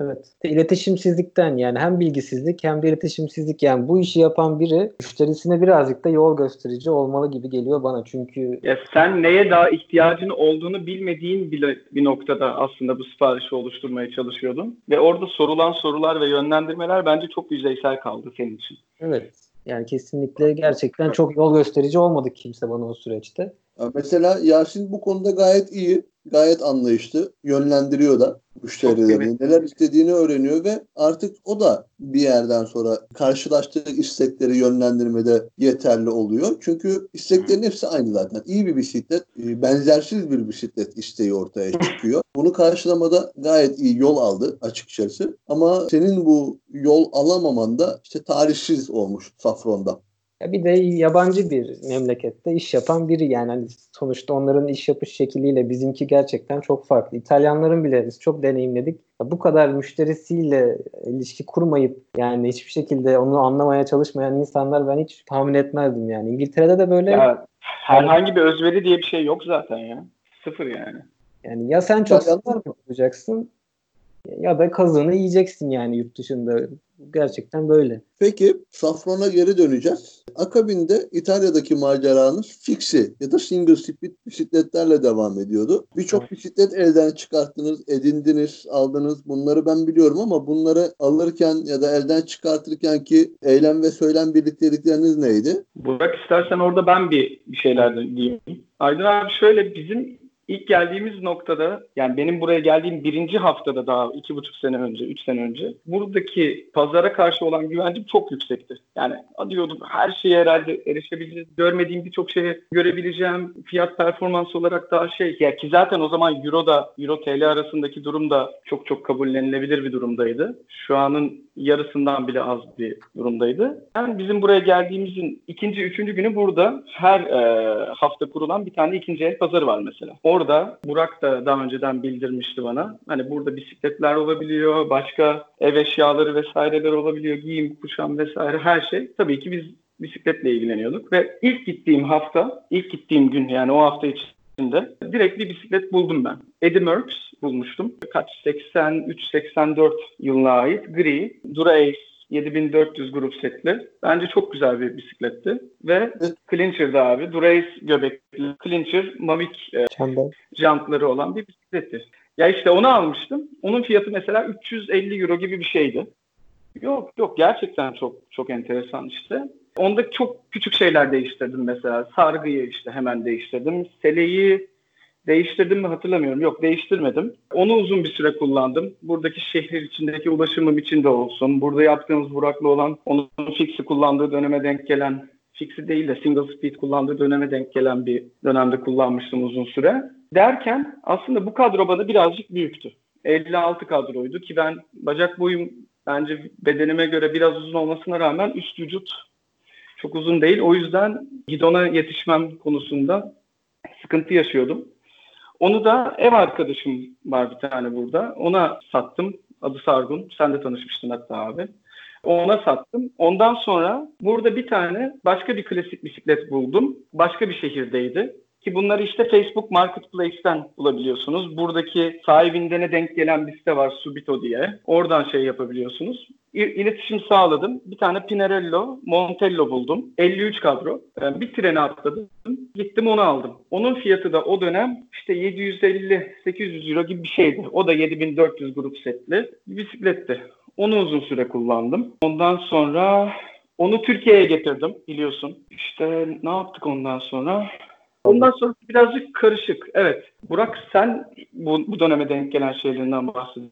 Evet. İletişimsizlikten yani hem bilgisizlik hem de iletişimsizlik yani bu işi yapan biri müşterisine birazcık da yol gösterici olmalı gibi geliyor bana. Çünkü Ya sen neye daha ihtiyacın olduğunu bilmediğin bile bir noktada aslında bu siparişi oluşturmaya çalışıyordun. Ve orada sorulan sorular ve yönlendirmeler bence çok yüzeysel kaldı senin için. evet yani kesinlikle gerçekten çok yol gösterici olmadı kimse bana o süreçte. Ya Mesela Yasin bu konuda gayet iyi, gayet anlayışlı, yönlendiriyor da müşterilerini. Neler istediğini öğreniyor ve artık o da bir yerden sonra karşılaştığı istekleri yönlendirmede yeterli oluyor. Çünkü isteklerin hepsi aynı zaten. İyi bir bisiklet, e, benzersiz bir bisiklet isteği ortaya çıkıyor. Bunu karşılamada gayet iyi yol aldı açıkçası. Ama senin bu yol alamaman da işte tarihsiz olmuş Safron'da. Ya bir de yabancı bir memlekette iş yapan biri yani hani sonuçta onların iş yapış şekliyle bizimki gerçekten çok farklı. İtalyanların bile biz çok deneyimledik. Ya bu kadar müşterisiyle ilişki kurmayıp yani hiçbir şekilde onu anlamaya çalışmayan insanlar ben hiç tahmin etmezdim yani. İngiltere'de de böyle Ya herhangi bir özveri diye bir şey yok zaten ya. Sıfır yani. yani ya sen çok İtalyanlar yapacaksın ya da kazığını yiyeceksin yani yurt dışında. Gerçekten böyle. Peki Safron'a geri döneceğiz. Akabinde İtalya'daki maceranız fixi ya da single speed bisikletlerle devam ediyordu. Birçok bisiklet elden çıkarttınız, edindiniz, aldınız. Bunları ben biliyorum ama bunları alırken ya da elden çıkartırken ki eylem ve söylem birliktelikleriniz neydi? Burak istersen orada ben bir, şeyler diyeyim. Aydın abi şöyle bizim ilk geldiğimiz noktada yani benim buraya geldiğim birinci haftada daha iki buçuk sene önce, üç sene önce buradaki pazara karşı olan güvencim çok yüksekti. Yani diyordum her şeye herhalde erişebiliriz. Görmediğim birçok şeye görebileceğim. Fiyat performans olarak daha şey ya ki zaten o zaman Euro da Euro TL arasındaki durum da çok çok kabullenilebilir bir durumdaydı. Şu anın yarısından bile az bir durumdaydı. Yani bizim buraya geldiğimizin ikinci, üçüncü günü burada her e, hafta kurulan bir tane ikinci el pazarı var mesela. Orada Burak da daha önceden bildirmişti bana. Hani burada bisikletler olabiliyor, başka ev eşyaları vesaireler olabiliyor, giyim, kuşam vesaire her şey. Tabii ki biz bisikletle ilgileniyorduk ve ilk gittiğim hafta, ilk gittiğim gün yani o hafta içinde direkt bir bisiklet buldum ben. Eddie Merckx bulmuştum. Kaç? 83-84 yılına ait gri Dura-Ace 7400 grup setli. Bence çok güzel bir bisikletti. Ve Evet. Clincher'da abi. Dura-Ace göbekli. Clincher Mavic e, jantları olan bir bisikletti. Ya işte onu almıştım. Onun fiyatı mesela 350 euro gibi bir şeydi. Yok yok gerçekten çok çok enteresan işte. Onda çok küçük şeyler değiştirdim mesela. Sargıyı işte hemen değiştirdim. Seleyi değiştirdim mi hatırlamıyorum. Yok değiştirmedim. Onu uzun bir süre kullandım. Buradaki şehir içindeki ulaşımım için de olsun. Burada yaptığımız Burak'la olan onun fixi kullandığı döneme denk gelen fixi değil de single speed kullandığı döneme denk gelen bir dönemde kullanmıştım uzun süre. Derken aslında bu kadro bana birazcık büyüktü. 56 kadroydu ki ben bacak boyum bence bedenime göre biraz uzun olmasına rağmen üst vücut çok uzun değil. O yüzden gidona yetişmem konusunda sıkıntı yaşıyordum. Onu da ev arkadaşım var bir tane burada. Ona sattım. Adı Sargun. Sen de tanışmıştın hatta abi. Ona sattım. Ondan sonra burada bir tane başka bir klasik bisiklet buldum. Başka bir şehirdeydi. Ki bunları işte Facebook Marketplace'ten bulabiliyorsunuz. Buradaki sahibindene denk gelen bir site var Subito diye. Oradan şey yapabiliyorsunuz. İletişim sağladım. Bir tane Pinarello, Montello buldum. 53 kadro. Bir trene atladım. Gittim onu aldım. Onun fiyatı da o dönem işte 750-800 euro gibi bir şeydi. O da 7400 grup setli bir bisikletti. Onu uzun süre kullandım. Ondan sonra onu Türkiye'ye getirdim biliyorsun. İşte ne yaptık ondan sonra? Ondan sonra birazcık karışık. Evet. Burak sen bu, bu döneme denk gelen şeylerinden bahset.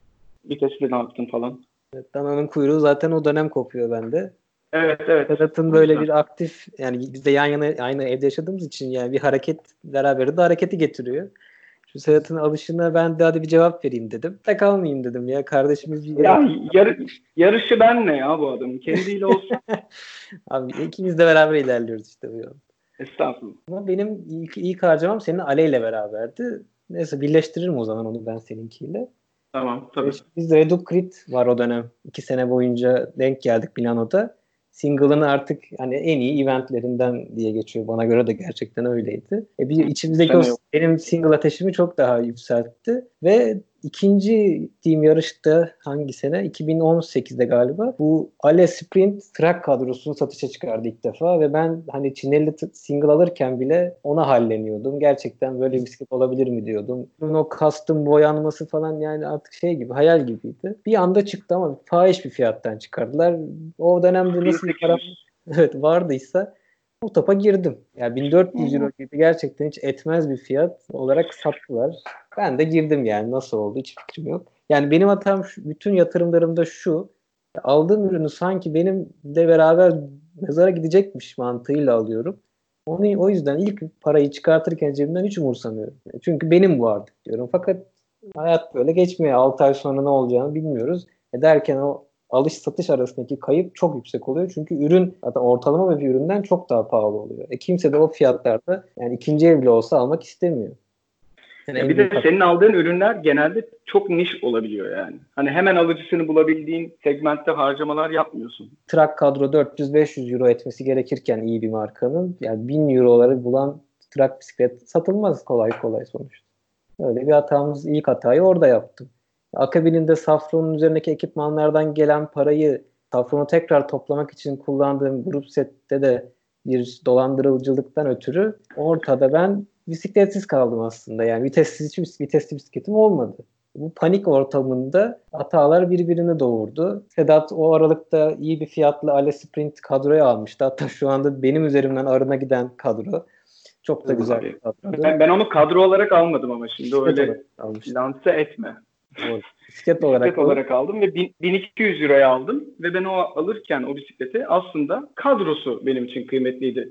Vitesle ne yaptın falan. Evet, Dana'nın kuyruğu zaten o dönem kopuyor bende. Evet evet. Sedat'ın böyle bir aktif yani biz de yan yana aynı evde yaşadığımız için yani bir hareket beraberinde hareketi getiriyor. Şu Sedat'ın alışına ben de hadi bir cevap vereyim dedim. De kalmayayım dedim ya kardeşimiz bir Ya yarı, yarışı benle ya bu adam. Kendiyle olsa Abi ikimiz de beraber ilerliyoruz işte bu yol. Estağfurullah. Ama benim ilk, ilk harcamam senin Ale ile beraberdi. Neyse birleştiririm o zaman onu ben seninkiyle. Tamam tabii. Evet, Biz Reduc Crit var o dönem. İki sene boyunca denk geldik Milano'da. Single'ın artık hani en iyi eventlerinden diye geçiyor. Bana göre de gerçekten öyleydi. E bir içimizdeki o yok. benim single ateşimi çok daha yükseltti. Ve ikinci team yarışta hangi sene? 2018'de galiba. Bu Ale Sprint track kadrosunu satışa çıkardı ilk defa ve ben hani Çineli t- single alırken bile ona halleniyordum. Gerçekten böyle bir bisiklet olabilir mi diyordum. Bunun o custom boyanması falan yani artık şey gibi hayal gibiydi. Bir anda çıktı ama fahiş bir fiyattan çıkardılar. O dönemde nasıl bir para 1800. evet vardıysa o topa girdim. Yani 1400 euro gibi gerçekten hiç etmez bir fiyat olarak sattılar. Ben de girdim yani nasıl oldu hiç fikrim yok. Yani benim hatam şu, bütün yatırımlarımda şu. Aldığım ürünü sanki benimle beraber mezara gidecekmiş mantığıyla alıyorum. Onu o yüzden ilk parayı çıkartırken cebimden hiç umursamıyorum. Çünkü benim bu artık diyorum. Fakat hayat böyle geçmiyor. 6 ay sonra ne olacağını bilmiyoruz. E derken o alış satış arasındaki kayıp çok yüksek oluyor. Çünkü ürün zaten ortalama bir üründen çok daha pahalı oluyor. E kimse de o fiyatlarda yani ikinci el bile olsa almak istemiyor. Yani bir de senin aldığın ürünler genelde çok niş olabiliyor yani. Hani hemen alıcısını bulabildiğin segmentte harcamalar yapmıyorsun. Trak kadro 400-500 euro etmesi gerekirken iyi bir markanın yani 1000 euroları bulan trak bisiklet satılmaz kolay kolay sonuçta. Öyle bir hatamız ilk hatayı orada yaptım. Akabininde Safron'un üzerindeki ekipmanlardan gelen parayı Safron'u tekrar toplamak için kullandığım grup sette de bir dolandırıcılıktan ötürü ortada ben bisikletsiz kaldım aslında. Yani vitessiz hiç vitesli bisikletim olmadı. Bu panik ortamında hatalar birbirini doğurdu. Sedat o aralıkta iyi bir fiyatlı Ale Sprint kadroya almıştı. Hatta şu anda benim üzerimden arına giden kadro. Çok da güzel bir kadro. Ben, ben onu kadro olarak almadım ama şimdi öyle lanse etme. Bisiklet olarak, Bisiklet olarak aldım ve bin- 1200 euroya aldım ve ben o alırken o bisikleti aslında kadrosu benim için kıymetliydi.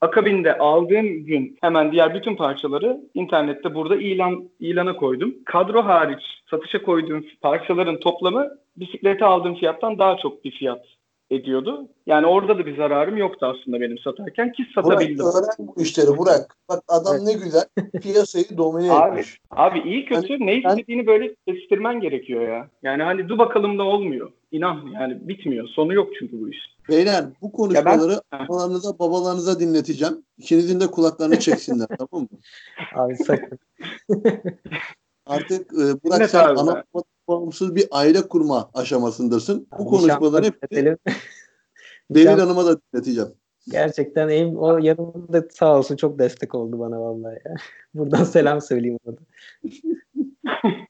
Akabinde aldığım gün hemen diğer bütün parçaları internette burada ilan ilana koydum. Kadro hariç satışa koyduğum parçaların toplamı bisiklete aldığım fiyattan daha çok bir fiyat ediyordu. Yani orada da bir zararım yoktu aslında benim satarken ki Burak satabildim. öğren bu işleri Burak. Bak adam ne güzel piyasayı domine Abi, etmiş. abi iyi kötü ne ben- istediğini böyle kestirmen gerekiyor ya. Yani hani dur bakalım da olmuyor. İnan yani bitmiyor. Sonu yok çünkü bu iş. Beyler bu konuşmaları ben- analarınıza babalarınıza dinleteceğim. İkinizin de kulaklarını çeksinler tamam mı? Abi sakın. Artık e, Burak Dinlet sen abi. ana bağımsız bir aile kurma aşamasındasın. Bu konuşmaların. Beril Nişan- Hanım'a da dinleteceğim. Gerçekten en, o yanımda sağ olsun çok destek oldu bana vallahi ya. Buradan selam söyleyeyim ona da.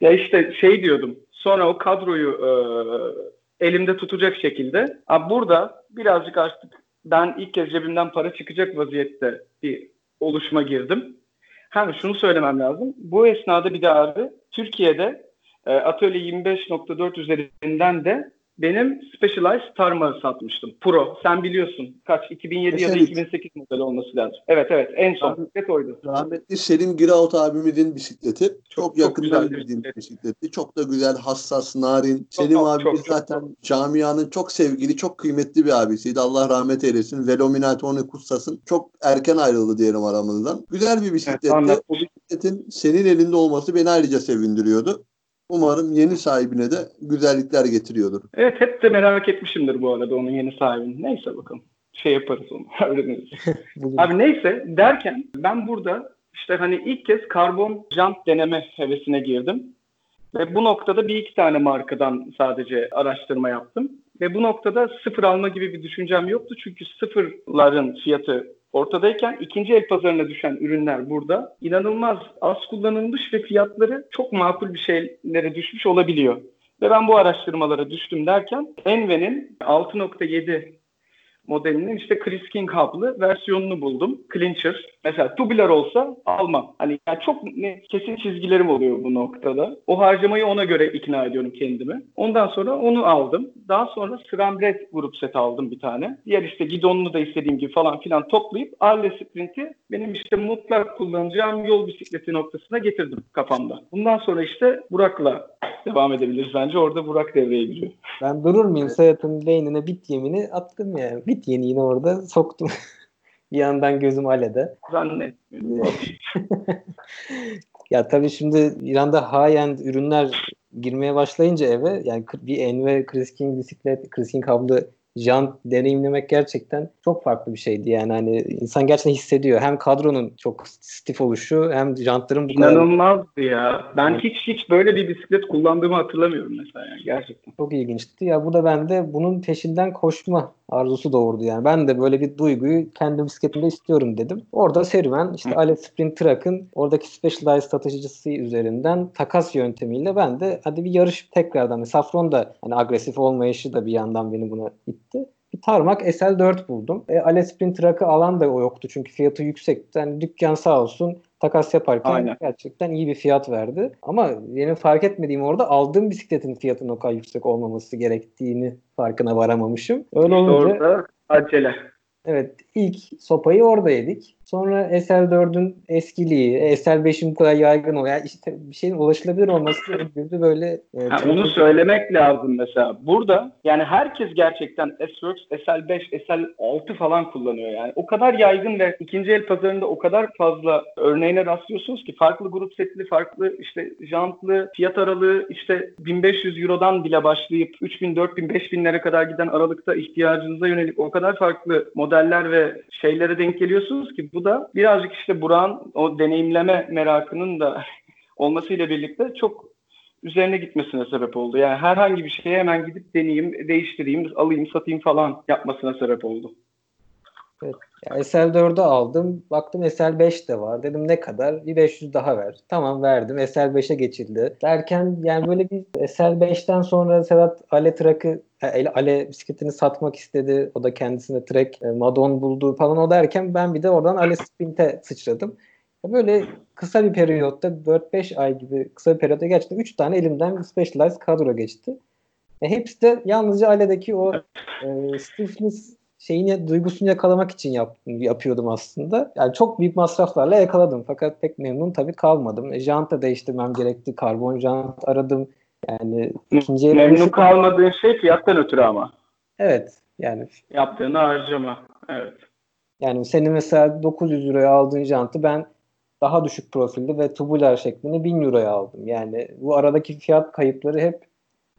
Ya işte şey diyordum. Sonra o kadroyu e, elimde tutacak şekilde. Abi burada birazcık artık ben ilk kez cebimden para çıkacak vaziyette bir oluşuma girdim. Hem şunu söylemem lazım. Bu esnada bir de abi Türkiye'de e, Atölye 25.4 üzerinden de benim Specialized Tarma satmıştım. Pro. Sen biliyorsun. Kaç? 2007 ya da Evet. 2008 modeli olması lazım. Evet evet. En son Abi- bisiklet oydu. Rahmetli Selim Giraut abimizin bisikleti. Çok, çok yakından bildiğim bisiklet. bisikleti. Çok da güzel, hassas, narin. Çok, Selim çok, abimiz çok, çok, zaten camianın çok sevgili, çok kıymetli bir abisiydi. Allah rahmet eylesin. Velominati onu kutsasın. Çok erken ayrıldı diyelim aramızdan. Güzel bir bisikletti. anladım. O bisikletin senin elinde olması beni ayrıca sevindiriyordu. Umarım yeni sahibine de güzellikler getiriyordur. Evet hep de merak etmişimdir bu arada onun yeni sahibini. Neyse bakalım. Şey yaparız onu. Öğreniriz. Abi neyse derken ben burada işte hani ilk kez karbon jant deneme hevesine girdim. Ve bu noktada bir iki tane markadan sadece araştırma yaptım. Ve bu noktada sıfır alma gibi bir düşüncem yoktu. Çünkü sıfırların fiyatı ortadayken ikinci el pazarına düşen ürünler burada inanılmaz az kullanılmış ve fiyatları çok makul bir şeylere düşmüş olabiliyor. Ve ben bu araştırmalara düştüm derken Enve'nin 6.7 modelinin işte Chris King hub'lı versiyonunu buldum. Clincher. Mesela tubular olsa almam. Hani yani çok net, kesin çizgilerim oluyor bu noktada. O harcamayı ona göre ikna ediyorum kendimi. Ondan sonra onu aldım. Daha sonra Scrambled grup set aldım bir tane. Diğer işte gidonunu da istediğim gibi falan filan toplayıp Arle Sprint'i benim işte mutlak kullanacağım yol bisikleti noktasına getirdim kafamda. Bundan sonra işte Burak'la devam edebiliriz bence. Orada Burak devreye giriyor. Ben durur muyum Sayat'ın beynine bit yemini attım yani. Bit yeni yine orada soktum. bir yandan gözüm Ale'de. Zannetmiyorum. ya tabii şimdi İran'da high-end ürünler girmeye başlayınca eve yani bir Enve Chris King bisiklet, Chris King kablo jant deneyimlemek gerçekten çok farklı bir şeydi. Yani hani insan gerçekten hissediyor. Hem kadronun çok stif oluşu hem jantların bu kadar... İnanılmazdı ya. Ben hiç hiç böyle bir bisiklet kullandığımı hatırlamıyorum mesela yani gerçekten. Çok ilginçti. Ya bu da bende bunun peşinden koşma arzusu doğurdu yani. Ben de böyle bir duyguyu kendi bisikletimde istiyorum dedim. Orada serüven işte Ale Sprint Truck'ın oradaki Specialized satıcısı üzerinden takas yöntemiyle ben de hadi bir yarış tekrardan. Safron da hani agresif olmayışı da bir yandan beni buna itti bir Tarmak SL4 buldum. E, Ale Sprint alan da yoktu çünkü fiyatı yüksekti. Yani dükkan sağ olsun takas yaparken Aynen. gerçekten iyi bir fiyat verdi. Ama benim fark etmediğim orada aldığım bisikletin fiyatının o kadar yüksek olmaması gerektiğini farkına varamamışım. Öyle işte olunca orada acele. Evet ilk sopayı orada yedik. Sonra SL4'ün eskiliği, SL5'in bu kadar yaygın o. Yani işte bir şeyin ulaşılabilir olması gibi böyle. E, ha, onu söylemek lazım mesela. Burada yani herkes gerçekten S-Works, SL5, SL6 falan kullanıyor yani. O kadar yaygın ve ikinci el pazarında o kadar fazla örneğine rastlıyorsunuz ki farklı grup setli, farklı işte jantlı, fiyat aralığı işte 1500 Euro'dan bile başlayıp 3000, 4000, 5000'lere kadar giden aralıkta ihtiyacınıza yönelik o kadar farklı modeller ve şeylere denk geliyorsunuz ki bu da birazcık işte Burak'ın o deneyimleme merakının da olmasıyla birlikte çok üzerine gitmesine sebep oldu. Yani herhangi bir şeye hemen gidip deneyeyim, değiştireyim, alayım, satayım falan yapmasına sebep oldu. Evet. Yani SL4'ü aldım. Baktım SL5 de var. Dedim ne kadar? Bir 500 daha ver. Tamam verdim. SL5'e geçildi. Derken yani böyle bir SL5'ten sonra Sedat Ale Trak'ı Ale bisikletini satmak istedi. O da kendisine Trek e, Madon buldu falan o derken ben bir de oradan Ale Sprint'e sıçradım. Böyle kısa bir periyotta 4-5 ay gibi kısa bir periyotta gerçekten 3 tane elimden Specialized kadro geçti. E, hepsi de yalnızca Ale'deki o e, stiffness şeyini duygusunu yakalamak için yaptım, yapıyordum aslında. Yani çok büyük masraflarla yakaladım fakat pek memnun tabii kalmadım. E, jant da değiştirmem gerekti. Karbon jant aradım. Yani ikinci memnun kalmadığın şey fiyattan ötürü ama. Evet. Yani yaptığını harcama. Evet. Yani senin mesela 900 euroya aldığın jantı ben daha düşük profilli ve tubular şeklinde 1000 euroya aldım. Yani bu aradaki fiyat kayıpları hep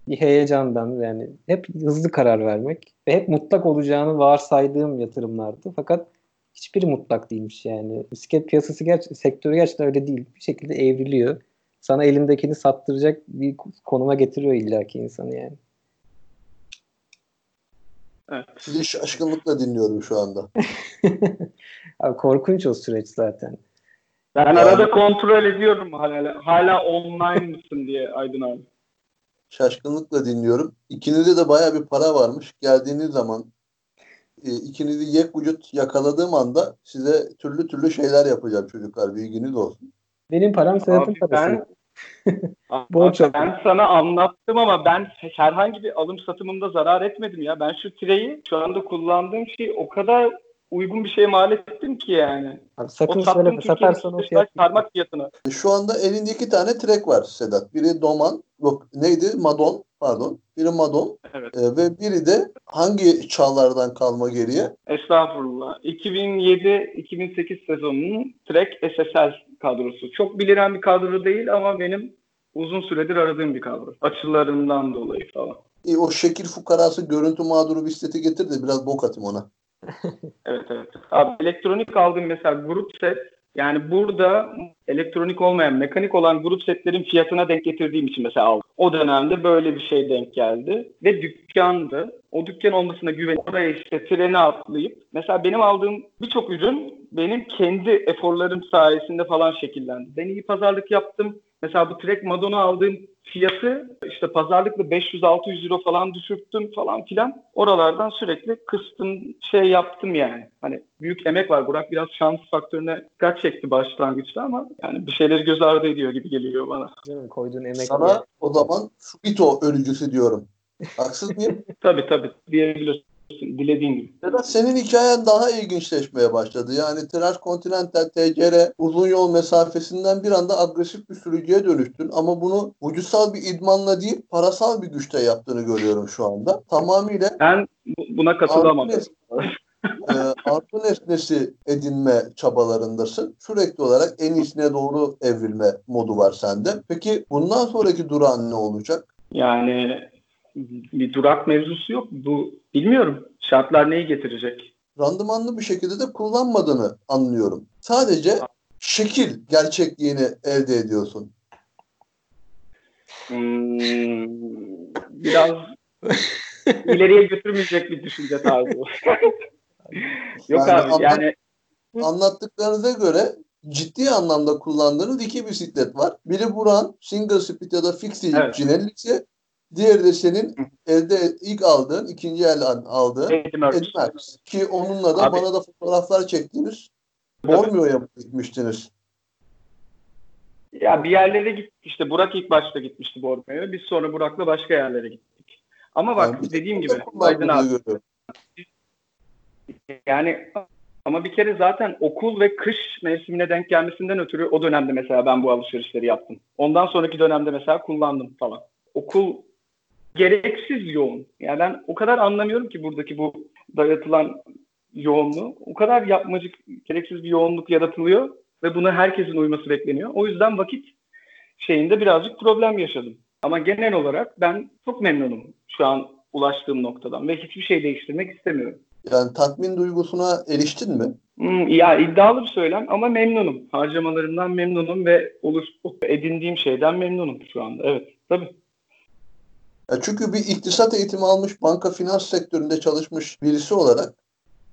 bir heyecandan yani hep hızlı karar vermek ve hep mutlak olacağını varsaydığım yatırımlardı. Fakat hiçbiri mutlak değilmiş yani. Bisiklet piyasası ger- sektörü gerçekten öyle değil. Bir şekilde evriliyor. Sana elindekini sattıracak bir konuma getiriyor illaki insanı yani. Evet. Sizi şaşkınlıkla dinliyorum şu anda. Abi korkunç o süreç zaten. Ben yani, arada kontrol ediyorum hala, hala online mısın diye Aydın abi şaşkınlıkla dinliyorum. İkinizde de baya bir para varmış. Geldiğiniz zaman e, ikinizi yek vücut yakaladığım anda size türlü türlü şeyler yapacağım çocuklar. Bilginiz olsun. Benim param Sedat'ın parası. Ben, ben sana anlattım ama ben herhangi bir alım satımında zarar etmedim ya. Ben şu tireyi şu anda kullandığım şey o kadar uygun bir şey mal ettim ki yani. Abi sakın o söyleme satarsan o fiyat. Parmak fiyatına. Şu anda elinde iki tane trek var Sedat. Biri Doman, yok neydi? Madon pardon. Biri Madon evet. e, ve biri de hangi çağlardan kalma geriye? Estağfurullah. 2007-2008 sezonunun Trek SSL kadrosu. Çok bilinen bir kadro değil ama benim uzun süredir aradığım bir kavram. Açılarından dolayı falan. E, o şekil fukarası görüntü mağduru bisikleti getir de biraz bok atayım ona. Evet evet. Abi elektronik aldığım mesela grup set yani burada elektronik olmayan, mekanik olan grup setlerin fiyatına denk getirdiğim için mesela aldım. O dönemde böyle bir şey denk geldi. Ve dükkandı. O dükkan olmasına güvenip oraya işte treni atlayıp mesela benim aldığım birçok ürün benim kendi eforlarım sayesinde falan şekillendi. Ben iyi pazarlık yaptım. Mesela bu Trek Madonna aldığım fiyatı işte pazarlıkla 500-600 euro falan düşürttüm falan filan. Oralardan sürekli kıstım şey yaptım yani. Hani büyük emek var. Burak biraz şans faktörüne dikkat çekti başlangıçta ama yani bir şeyleri göz ardı ediyor gibi geliyor bana. Değil mi? Koyduğun emek Sana o zaman Subito ölücüsü diyorum. Haksız mıyım? Tabii tabii diyebilirsin. Dilediğin gibi. Sedat senin hikayen daha ilginçleşmeye başladı. Yani Transcontinental TCR uzun yol mesafesinden bir anda agresif bir sürücüye dönüştün. Ama bunu vücutsal bir idmanla değil parasal bir güçte yaptığını görüyorum şu anda. Tamamıyla Ben bu- buna katılamam. E, artı nesnesi edinme çabalarındasın. Sürekli olarak en iyisine doğru evrilme modu var sende. Peki bundan sonraki durağın ne olacak? Yani bir durak mevzusu yok. Bu bilmiyorum. Şartlar neyi getirecek? randımanlı bir şekilde de kullanmadığını anlıyorum. Sadece şekil gerçekliğini elde ediyorsun. Hmm, biraz ileriye götürmeyecek bir düşünce tarzı. Yok Yani abi anlat- yani Anlattıklarınıza göre ciddi anlamda kullandığınız iki bisiklet var. Biri Buran single speed ya da fixie Evet. Cinelli'si. Diğeri de senin elde ilk aldığın, ikinci el aldığın Eddie Merckx. Merckx. Ki onunla da Abi- bana da fotoğraflar çektiniz. Borneo'ya gitmiştiniz. Ya bir yerlere gittik işte. Burak ilk başta gitmişti Borneo'ya. Biz sonra Burak'la başka yerlere gittik. Ama bak Yani dediğim Burada gibi Aydın abi görüyorum. yani ama bir kere zaten okul ve kış mevsimine denk gelmesinden ötürü o dönemde mesela ben bu alışverişleri yaptım. Ondan sonraki dönemde mesela kullandım falan. Okul gereksiz yoğun. Yani ben o kadar anlamıyorum ki buradaki bu dayatılan yoğunluğu. O kadar yapmacık, gereksiz bir yoğunluk yaratılıyor ve buna herkesin uyması bekleniyor. O yüzden vakit şeyinde birazcık problem yaşadım. Ama genel olarak ben çok memnunum şu an ulaştığım noktadan ve hiçbir şey değiştirmek istemiyorum. Yani tatmin duygusuna eriştin mi? Hmm, ya iddialı bir söylem ama memnunum. Harcamalarımdan memnunum ve oluş, edindiğim şeyden memnunum şu anda. Evet, tabii. Ya çünkü bir iktisat eğitimi almış banka finans sektöründe çalışmış birisi olarak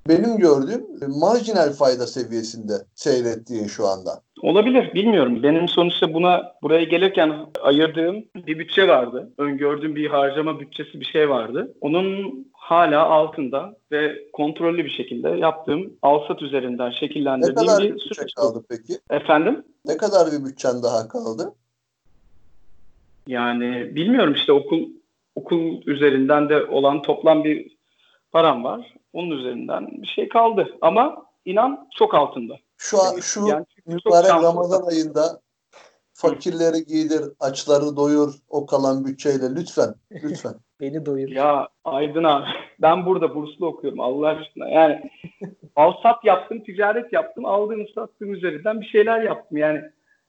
benim gördüğüm e, marjinal fayda seviyesinde seyrettiğin şu anda. Olabilir, bilmiyorum. Benim sonuçta buna buraya gelirken ayırdığım bir bütçe vardı. Öngördüğüm bir harcama bütçesi bir şey vardı. Onun hala altında ve kontrollü bir şekilde yaptığım alsat üzerinden Ne şekillendirdiğim kadar bir bir bütçe süreç. kaldı peki? Efendim? Ne kadar bir bütçen daha kaldı? Yani bilmiyorum işte okul okul üzerinden de olan toplam bir param var. Onun üzerinden bir şey kaldı. Ama inan çok altında. Şu an şu Yani mübarek. Ramazan ayında fakirleri giydir, açları doyur o kalan bütçeyle lütfen lütfen. Beni doyur. Ya Aydın abi ben burada burslu okuyorum Allah aşkına. Yani alsat yaptım, ticaret yaptım, aldığım sattığım üzerinden bir şeyler yaptım. Yani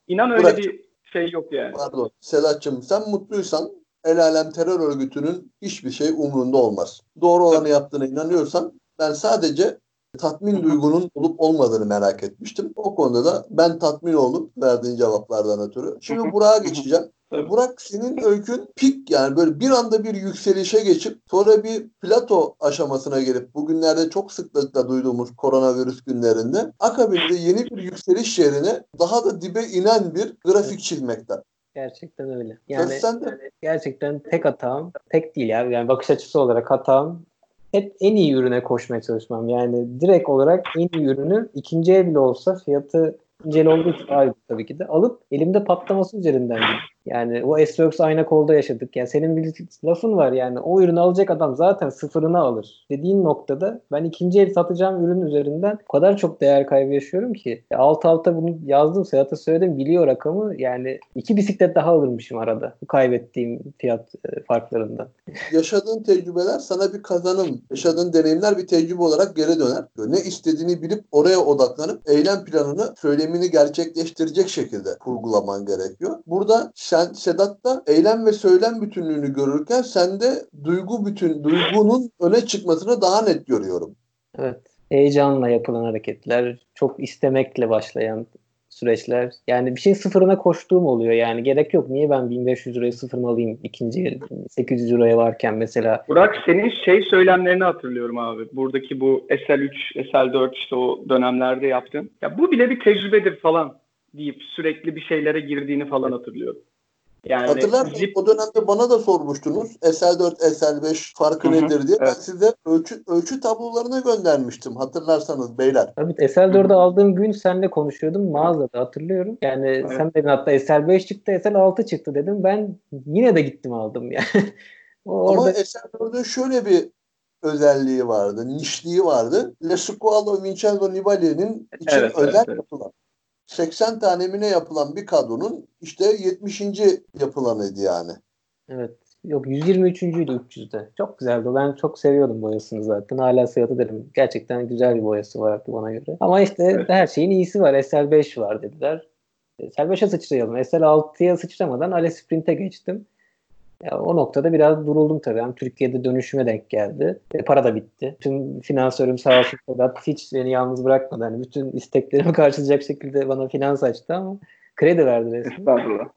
inan öyle Bırak. bir şey yok yani. Pardon Sedat'cığım sen mutluysan el alem terör örgütünün hiçbir şey umrunda olmaz. Doğru olanı yaptığına inanıyorsan ben sadece tatmin duygunun olup olmadığını merak etmiştim. O konuda da ben tatmin oldum verdiğin cevaplardan ötürü. Şimdi Burak'a geçeceğim. Tabii. Burak senin öykün pik yani böyle bir anda bir yükselişe geçip sonra bir plato aşamasına gelip bugünlerde çok sıklıkla duyduğumuz koronavirüs günlerinde akabinde yeni bir yükseliş yerine daha da dibe inen bir grafik çizmekten. Gerçekten öyle. Yani sende. gerçekten tek hatam, tek değil ya. Yani bakış açısı olarak hatam hep en iyi ürüne koşmaya çalışmam. Yani direkt olarak en iyi ürünü ikinci el bile olsa fiyatı ikinci el olduğu için ayrı tabii ki de alıp elimde patlaması üzerinden gidiyor. Yani o S-Works ayna kolda yaşadık. Yani senin bir lafın var yani o ürünü alacak adam zaten sıfırını alır. Dediğin noktada ben ikinci el satacağım ürün üzerinden o kadar çok değer kaybı yaşıyorum ki. Alt alta bunu yazdım Sedat'a söyledim biliyor rakamı. Yani iki bisiklet daha alırmışım arada. Bu kaybettiğim fiyat e, farklarından. Yaşadığın tecrübeler sana bir kazanım, yaşadığın deneyimler bir tecrübe olarak geri döner. Ne istediğini bilip oraya odaklanıp eylem planını, söylemini gerçekleştirecek şekilde kurgulaman gerekiyor. Burada sen sen Sedat'ta eylem ve söylem bütünlüğünü görürken sende duygu bütün duygunun öne çıkmasını daha net görüyorum. Evet. Heyecanla yapılan hareketler, çok istemekle başlayan süreçler. Yani bir şey sıfırına koştuğum oluyor yani. Gerek yok. Niye ben 1500 liraya sıfırını alayım ikinci 800 liraya varken mesela. Burak senin şey söylemlerini hatırlıyorum abi. Buradaki bu SL3, SL4 işte o dönemlerde yaptın. Ya bu bile bir tecrübedir falan deyip sürekli bir şeylere girdiğini falan hatırlıyorum. Yani Hatırlarsınız zip- o dönemde bana da sormuştunuz SL4, SL5 farkı Hı hı, nedir diye. Ben evet. size ölçü, ölçü tablolarına göndermiştim hatırlarsanız beyler. Tabii SL4'ü aldığım gün seninle konuşuyordum mağazada hatırlıyorum. Yani Evet. sen dedin hatta SL5 çıktı SL6 çıktı dedim. Ben yine de gittim aldım yani. o Ama orada SL4'ün şöyle bir özelliği vardı, nişliği vardı. Le Squalo Vincenzo Nibali'nin için Evet, özel evet, evet. Yapılan 80 tane mi yapılan bir kadronun işte 70. yapılanıydı yani. evet. Yok 123.'üydü 300'de. Çok güzeldi. Ben çok seviyordum boyasını zaten. Hala seyahat ederim. Gerçekten güzel bir boyası vardı bana göre. Ama işte Evet. her şeyin iyisi var. SL5 var dediler. SL5'e sıçrayalım. SL6'ya sıçramadan Ale Sprint'e geçtim. Ya o noktada biraz duruldum tabii. Hem Türkiye'de dönüşüme denk geldi. E, para da bitti. Tüm finansörüm sağ olsun Sedat hiç beni yalnız bırakmadı. Hani bütün isteklerimi karşılayacak şekilde bana finans açtı ama kredi verdi resmen. Estağfurullah.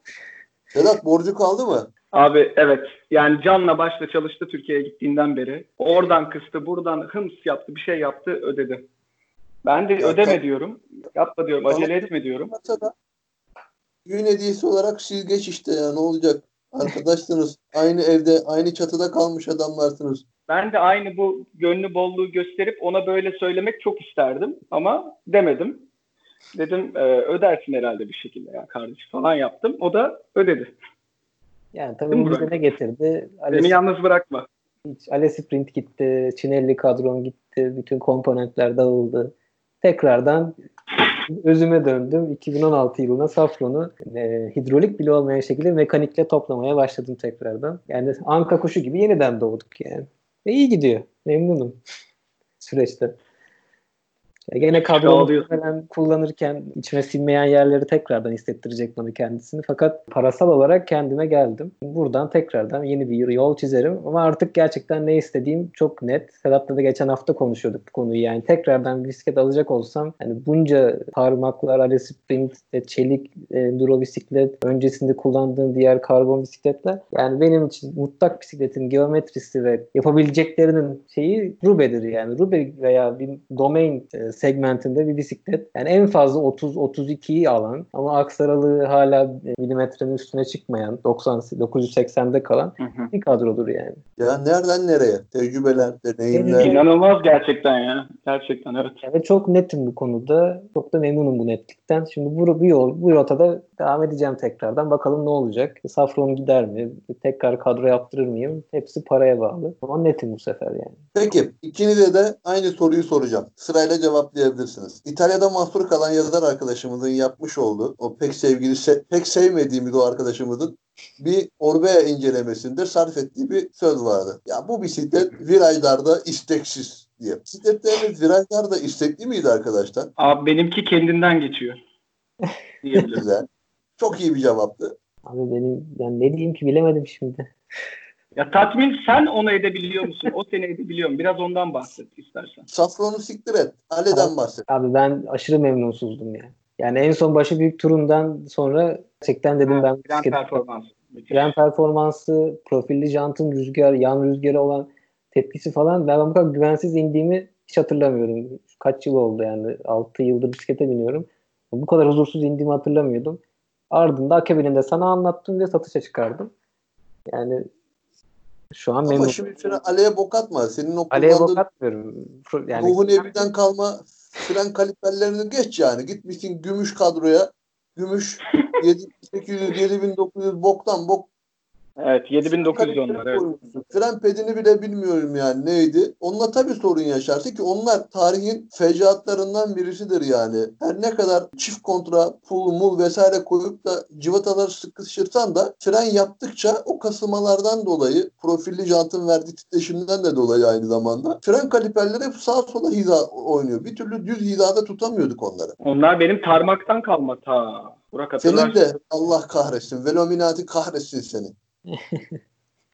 Sedat borcu kaldı mı? Abi evet. Yani canla başla çalıştı Türkiye'ye gittiğinden beri. Oradan kıstı, buradan hıms yaptı, bir şey yaptı, ödedi. Ben de Ya, ödeme tabii. diyorum. Yapma diyorum, acele etme diyorum. Düğün hediyesi olarak siz geç işte ya ne olacak? Arkadaşsınız. Aynı evde, aynı çatıda kalmış adamlarsınız. Ben de aynı bu gönlü bolluğu gösterip ona böyle söylemek çok isterdim ama demedim. Dedim e, ödersin herhalde bir şekilde ya kardeş falan yaptım. O da ödedi. Yani tabii bu ne getirdi? Ale, Beni yalnız bırakma. hiç- Ale Sprint gitti, Çinelli kadron gitti, bütün komponentler dağıldı. Tekrardan özüme döndüm. 2016 yılına Safron'u e, hidrolik bile olmayan şekilde mekanikle toplamaya başladım tekrardan. Yani anka kuşu gibi yeniden doğduk yani. Ve iyi gidiyor. Memnunum süreçte. Ya gene kadro Ağlıyorsun. muhtemelen kullanırken içime sinmeyen yerleri tekrardan hissettirecek bana kendisini. Fakat parasal olarak kendime geldim. Buradan tekrardan yeni bir yol çizerim. Ama artık gerçekten ne istediğim çok net. Sedat'la da geçen hafta konuşuyorduk bu konuyu. Yani tekrardan bir bisiklet alacak olsam hani bunca parmaklar, Ale Sprint, işte çelik, enduro bisiklet, öncesinde kullandığım diğer karbon bisikletler. Yani benim için mutlak bisikletin geometrisi ve yapabileceklerinin şeyi Rube'dir yani. Rube veya bir domain e, segmentinde bir bisiklet. Yani en fazla 30-32'yi alan ama aksaralığı hala e, milimetrenin üstüne çıkmayan 90 980'de kalan Hı hı. bir kadrodur yani. Ya nereden nereye? Tecrübeler, deneyimler. İnanılmaz gerçekten ya. Gerçekten evet. Yani çok netim bu konuda. Çok da memnunum bu netlikten. Şimdi bu, bu yol, bu rotada devam edeceğim tekrardan. Bakalım ne olacak? Safron gider mi? Tekrar kadro yaptırır mıyım? Hepsi paraya bağlı. Ama netim bu sefer yani. Peki ikinize de aynı soruyu soracağım. Sırayla cevaplayabilirsiniz. İtalya'da mahsur kalan yazar arkadaşımızın yapmış olduğu o pek sevgili se- pek sevmediğimiz o arkadaşımızın bir Orbea incelemesinde sarf ettiği bir söz vardı. Ya bu bisiklet virajlarda isteksiz diye. Bisikletleriniz virajlarda istekli miydi arkadaşlar? Abi benimki kendinden geçiyor. Güzel. Çok iyi bir cevaptı. Abi benim yani ne diyeyim ki bilemedim şimdi. ya tatmin sen onu edebiliyor musun? O seni edebiliyor mu? Biraz ondan bahset istersen. Safron'u siktir et. Ale'den bahset. Abi ben aşırı memnunsuzdum yani. Yani en son başı büyük turundan sonra gerçekten dedim ben bu Fren bisiklet performans. Fren performansı, profilli jantın rüzgar, yan rüzgarı olan tepkisi falan ben bu kadar güvensiz indiğimi hiç hatırlamıyorum. Kaç yıl oldu yani 6 yıldır bisiklete biniyorum. Bu kadar huzursuz indiğimi hatırlamıyordum. Ardında akabininde sana anlattım ve satışa çıkardım. Yani şu an Ama memnunum. şimdi şuna Ale'ye bok atma. Senin o Aleye bok atmıyorum. Yani Ruhun evinden kalma fren kaliperlerini geç yani. Gitmişsin gümüş kadroya. Gümüş 7800 7900 boktan bok Evet 7900 onlar. Evet. Fren pedini bile bilmiyorum yani neydi. Onunla tabii sorun yaşarsın ki onlar tarihin fecaatlarından birisidir yani. Her ne kadar çift kontra, pul, mul vesaire koyup da civataları sıkıştırsan da fren yaptıkça o kasılmalardan dolayı profilli jantın verdiği titreşimden de dolayı aynı zamanda fren kaliperleri hep sağa sola hiza oynuyor. Bir türlü düz hizada tutamıyorduk onları. Onlar benim tarmaktan kalma ta. Burak Senin hatırlarsın. de Allah kahretsin. Velominati kahretsin seni.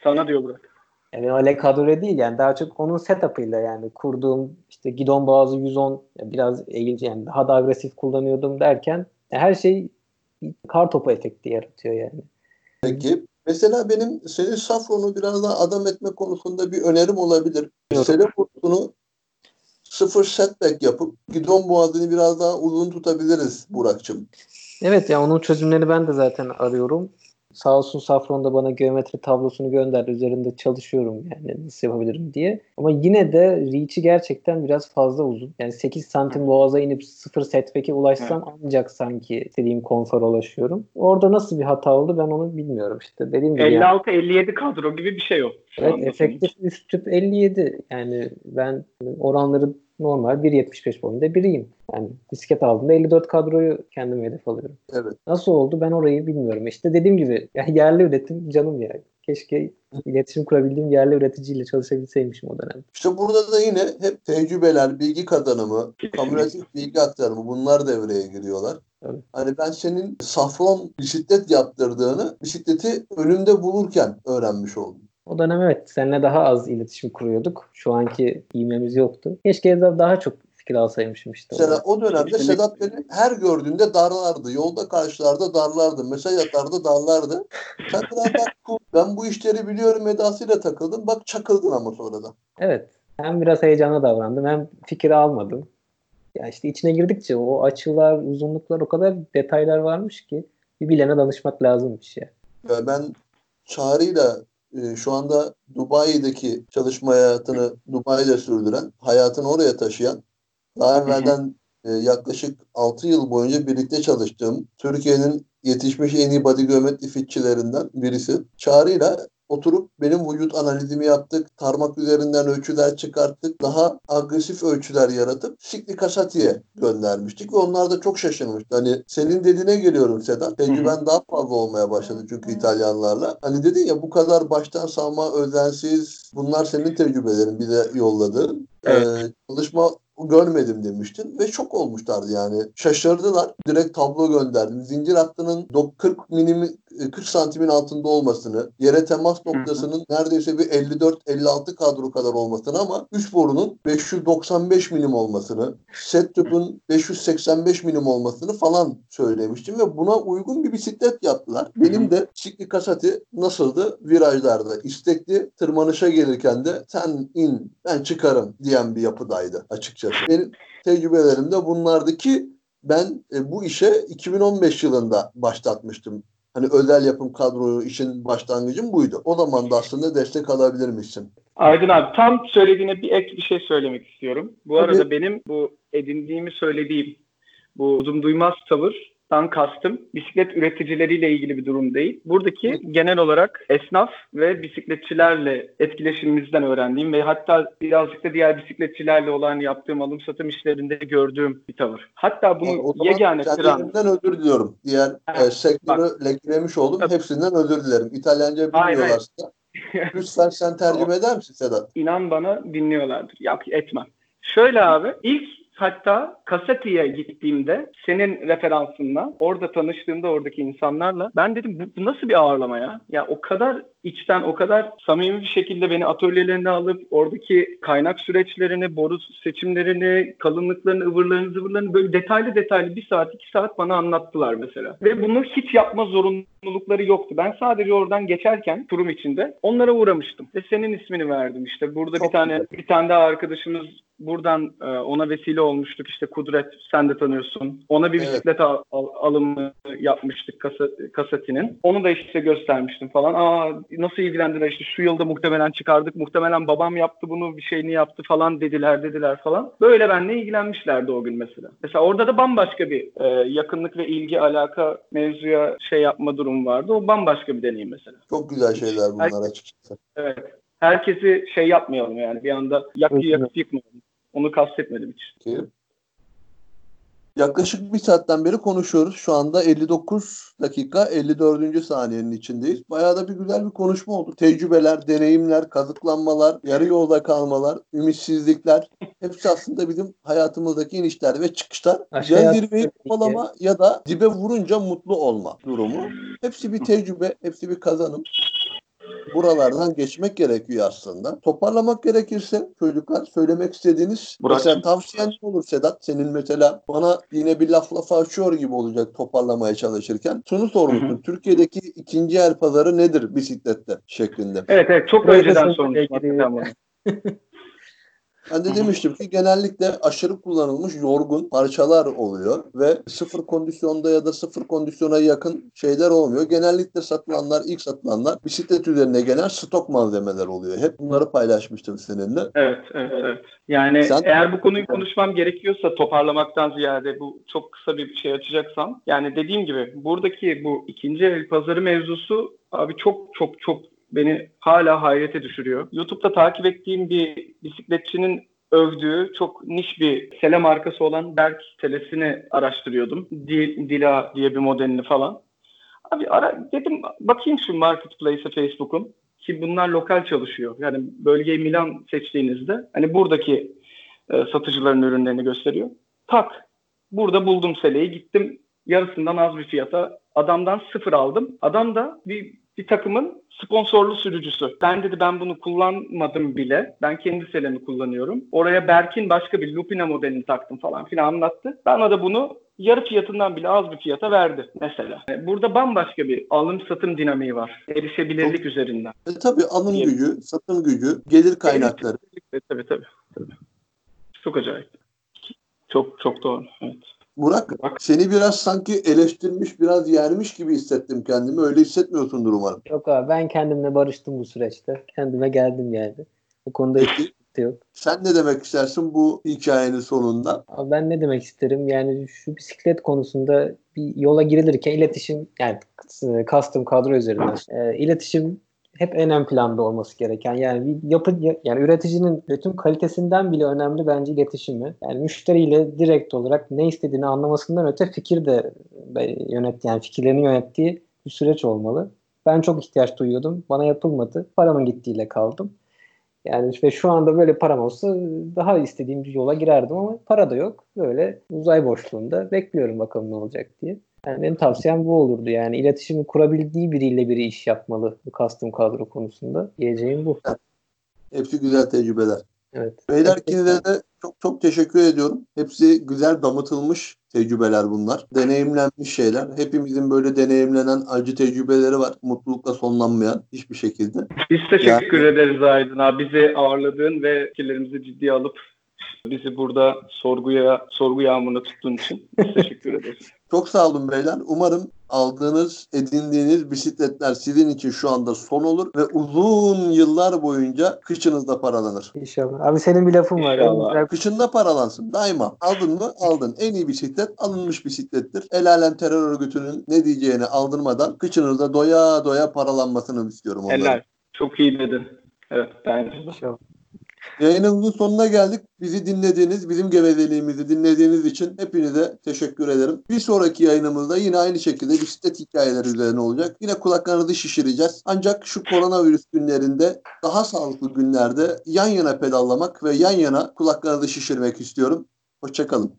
Sana diyor Burak. Yani öyle kadro değil yani daha çok onun setup'ıyla yani kurduğum işte gidon boğazı 110 biraz eğilce yani daha da agresif kullanıyordum derken her şey kar topu efekti yaratıyor yani. Peki. Mesela benim senin Safron'u biraz daha adam etme konusunda bir önerim olabilir. Seleport'unu sıfır setback yapıp gidon boğazını biraz daha uzun tutabiliriz Burak'cığım. Evet ya onun çözümlerini ben de zaten arıyorum. Sağ olsun Safron da bana geometri tablosunu gönderdi. Üzerinde çalışıyorum yani nasıl yapabilirim diye. Ama yine de reach'i gerçekten biraz fazla uzun. Yani 8 santim boğaza inip 0 setback'e ulaşsam ancak sanki istediğim konfora ulaşıyorum. Orada nasıl bir hata oldu ben onu bilmiyorum işte. Dediğim gibi yani. 56-57 kadro gibi bir şey. Şu Evet efektif üst tüp 57. Yani ben oranları normal 1.75 boyunda biriyim. Yani bisiklet aldığımda 54 kadroyu kendime hedef alıyorum. Evet. Nasıl oldu ben orayı bilmiyorum. İşte dediğim gibi yani yerli üretim canım ya. Keşke iletişim kurabildiğim yerli üreticiyle çalışabilseymişim o dönem. İşte burada da yine hep tecrübeler, bilgi kazanımı, kameratif bilgi aktarımı bunlar devreye giriyorlar. Tabii. Hani ben senin safron bisiklet yaptırdığını bisikleti önümde bulurken öğrenmiş oldum. O dönem evet seninle daha az iletişim kuruyorduk. Şu anki ivmemiz yoktu. Keşke daha daha çok fikir alsaymışım işte. Mesela o dönemde. Sedat beni her gördüğünde darlardı. Yolda karşılarda darlardı. Mesaj atardı darlardı. Sen biraz. Ben bu işleri biliyorum edasıyla takıldım. Bak çakıldın ama sonradan. Evet. Hem biraz heyecanlı davrandım hem fikir almadım. Ya işte içine girdikçe o açılar, uzunluklar o kadar detaylar varmış ki bir bilene danışmak lazımmış ya. Ya ben Çağrı'yla e, şu anda Dubai'deki çalışma hayatını Dubai'de sürdüren, hayatını oraya taşıyan, daha evvelden e, yaklaşık 6 yıl boyunca birlikte çalıştığım Türkiye'nin yetişmiş en iyi body geometri fitçilerinden birisi. Çağrı'yla oturup benim vücut analizimi yaptık. Tarmak üzerinden ölçüler çıkarttık. Daha agresif ölçüler yaratıp Sikli Kasati'ye göndermiştik ve onlar da çok şaşırmıştı. Hani senin dediğine geliyorum Sedat. Tecrüben daha fazla olmaya başladı çünkü İtalyanlarla. Hani dedin ya bu kadar baştan savma özensiz bunlar senin tecrübelerin bize yolladığın. Evet. Ee, çalışma görmedim demiştin ve şok olmuşlardı yani. Şaşırdılar. Direkt tablo gönderdim. Zincir hattının dok- 40 milim 40 santimin altında olmasını, yere temas noktasının neredeyse bir 54-56 kadro kadar olmasını ama üst borunun 595 milim olmasını, set tüpün 585 milim olmasını falan söylemiştim ve buna uygun bir bisiklet yaptılar. Benim de Sikli Kasati nasıldı? Virajlarda istekli, tırmanışa gelirken de sen in, ben çıkarım diyen bir yapıdaydı açıkçası. Benim tecrübelerim de bunlardı ki ben e, bu işe 2015 yılında başlatmıştım. Hani özel yapım kadroyu işin başlangıcım buydu. O zaman da aslında destek alabilirmişsin. Aydın abi tam söylediğine bir ek bir şey söylemek istiyorum. Bu Tabii. arada benim bu edindiğimi söylediğim bu uzun duymaz tavırdan kastım bisiklet üreticileriyle ilgili bir durum değil. Buradaki genel olarak esnaf ve bisikletçilerle etkileşimimizden öğrendiğim ve hatta birazcık da diğer bisikletçilerle olan yaptığım alım satım işlerinde gördüğüm bir tavır. Hatta bunun o zaman yegane kıran özür diliyorum. Diğer e, sektörü lekelemiş oldum. Tabii. Hepsinden özür dilerim. İtalyanca bilmiyorlarsa. Lütfen sen tercüme eder misin Sedat? İnan bana dinliyorlardır. Yap etmem. Şöyle abi ilk hatta Kasati'ye gittiğimde senin referansınla orada tanıştığımda oradaki insanlarla ben dedim bu, bu nasıl bir ağırlama ya? Ya o kadar içten o kadar samimi bir şekilde beni atölyelerine alıp oradaki kaynak süreçlerini, boru seçimlerini, kalınlıklarını, ıvırlarını, zıvırlarını böyle detaylı detaylı bir saat iki saat bana anlattılar mesela. Ve bunu hiç yapma zorunlulukları yoktu. Ben sadece oradan geçerken turum içinde onlara uğramıştım. Ve senin ismini verdim işte. Burada Çok bir tane güzel. bir tane daha arkadaşımız buradan e, ona vesile olmuştuk işte Kudret sen de tanıyorsun. Ona bir Evet. bisiklet al- al- alımı yapmıştık kasa, Kasati'nin. Onu da işte göstermiştim falan. Aa nasıl ilgilendiler işte şu yılda muhtemelen çıkardık muhtemelen babam yaptı bunu bir şeyini yaptı falan dediler dediler falan. Böyle benimle ilgilenmişlerdi o gün mesela. Mesela orada da bambaşka bir e, yakınlık ve ilgi alaka mevzuya şey yapma durumu vardı. O bambaşka bir deneyim mesela. Çok güzel şeyler bunlar açıkçası. Evet. Herkesi şey yapmayalım yani bir anda Evet. yakıp yıkmayalım. Onu kastetmedim hiç. Ki Yaklaşık bir saatten beri konuşuyoruz. Şu anda 59 dakika 54. saniyenin içindeyiz. Bayağı da bir güzel bir konuşma oldu. Tecrübeler, deneyimler, kazıklanmalar, yarı yolda kalmalar, ümitsizlikler hepsi aslında bizim hayatımızdaki inişler ve çıkışlar. Ya zirveyi kovalama ya da dibe vurunca mutlu olma durumu. Hepsi bir tecrübe, hepsi bir kazanım. Buralardan geçmek gerekiyor aslında. Toparlamak gerekirse çocuklar söylemek istediğiniz Burak'cığım. mesela tavsiyen ne olur Sedat? Senin mesela bana yine bir laf lafa açıyor gibi olacak toparlamaya çalışırken. Şunu sormuştun. Türkiye'deki ikinci el pazarı nedir bisiklette şeklinde. Evet evet çok önceden sormuştum. Ben de demiştim ki genellikle aşırı kullanılmış yorgun parçalar oluyor ve sıfır kondisyonda ya da sıfır kondisyona yakın şeyler olmuyor. Genellikle satılanlar, ilk satılanlar bisiklet üzerine gelen stok malzemeler oluyor. Hep bunları paylaşmıştım seninle. Evet, evet, evet. Yani Sen- eğer bu konuyu konuşmam gerekiyorsa toparlamaktan ziyade bu çok kısa bir şey açacaksam yani dediğim gibi buradaki bu ikinci el pazarı mevzusu abi çok çok çok beni hala hayrete düşürüyor. YouTube'da takip ettiğim bir bisikletçinin övdüğü çok niş bir sele markası olan Berk telesini araştırıyordum. Dil- Dila diye bir modelini falan. Abi ara dedim bakayım şu marketplace'e Facebook'un ki bunlar lokal çalışıyor. Yani bölgeyi Milan seçtiğinizde hani buradaki e, satıcıların ürünlerini gösteriyor. Tak. Burada buldum seleyi. Gittim yarısından az bir fiyata adamdan sıfır aldım. Adam da bir, bir takımın sponsorlu sürücüsü. Ben dedi ben bunu kullanmadım bile. Ben kendi selemi kullanıyorum. Oraya Berk'in başka bir Lupina modelini taktım falan filan anlattı. Bana da bunu yarı fiyatından bile az bir fiyata verdi mesela. Yani Burada bambaşka bir alım satım dinamiği var. Erişebilirlik üzerinden. E tabii alım Diye- gücü, satım gücü, gelir kaynakları. Evet, tabii tabii. tabii. Çok acayip. Çok çok doğru. Evet. Burak Bak. seni biraz sanki eleştirmiş, biraz yermiş gibi hissettim kendimi. Öyle hissetmiyorsundur umarım. Yok abi ben kendimle barıştım bu süreçte. Kendime geldim yani. Bu konuda hiç yok. Sen ne demek istersin bu hikayenin sonunda? Abi ben ne demek isterim? Yani şu bisiklet konusunda bir yola girilirken iletişim yani custom kadro üzerinden e, iletişim hep en ön planda olması gereken yani bir yapı yani üreticinin üretim kalitesinden bile önemli bence iletişimi. Yani müşteriyle direkt olarak ne istediğini anlamasından öte fikir de e, yönet yani fikirlerini yönettiği bir süreç olmalı. Ben çok ihtiyaç duyuyordum. Bana yapılmadı. Paramın gittiğiyle kaldım. Yani ve şu anda böyle param olsa daha istediğim bir yola girerdim ama para da yok. Böyle uzay boşluğunda bekliyorum bakalım ne olacak diye. Yani benim tavsiyem bu olurdu. Yani iletişimi kurabildiği biriyle biri iş yapmalı bu custom kadro konusunda. Diyeceğim bu. Hepsi güzel tecrübeler. Evet. Beyler ikinize de çok çok teşekkür ediyorum. Hepsi güzel damıtılmış tecrübeler bunlar. Deneyimlenmiş şeyler. Hepimizin böyle deneyimlenen acı tecrübeleri var. Mutlulukla sonlanmayan hiçbir şekilde. Biz teşekkür ederiz Aydın abi. Bizi ağırladığın ve fikirlerimizi ciddiye alıp bizi burada sorguya sorgu yağmuruna tuttuğun için biz teşekkür ederiz. Çok sağ olun beyler. Umarım aldığınız, edindiğiniz bisikletler sizin için şu anda son olur ve uzun yıllar boyunca kışınızda paralanır. İnşallah. Abi senin bir lafın var. İnşallah. Kışında paralansın daima. Aldın mı? Aldın. En iyi bisiklet alınmış bisiklettir. El alem terör örgütünün ne diyeceğini aldırmadan kışınızda doya doya paralanmasını istiyorum onların. Helal. Çok iyi dedin. Evet bence de. İnşallah. Yayınımızın sonuna geldik. Bizi dinlediğiniz, bizim gevezeliğimizi dinlediğiniz için hepinize teşekkür ederim. Bir sonraki yayınımızda yine aynı şekilde bisiklet hikayeleri üzerine olacak. Yine kulaklarınızı şişireceğiz. Ancak şu koronavirüs günlerinde daha sağlıklı günlerde yan yana pedallamak ve yan yana kulaklarınızı şişirmek istiyorum. Hoşçakalın.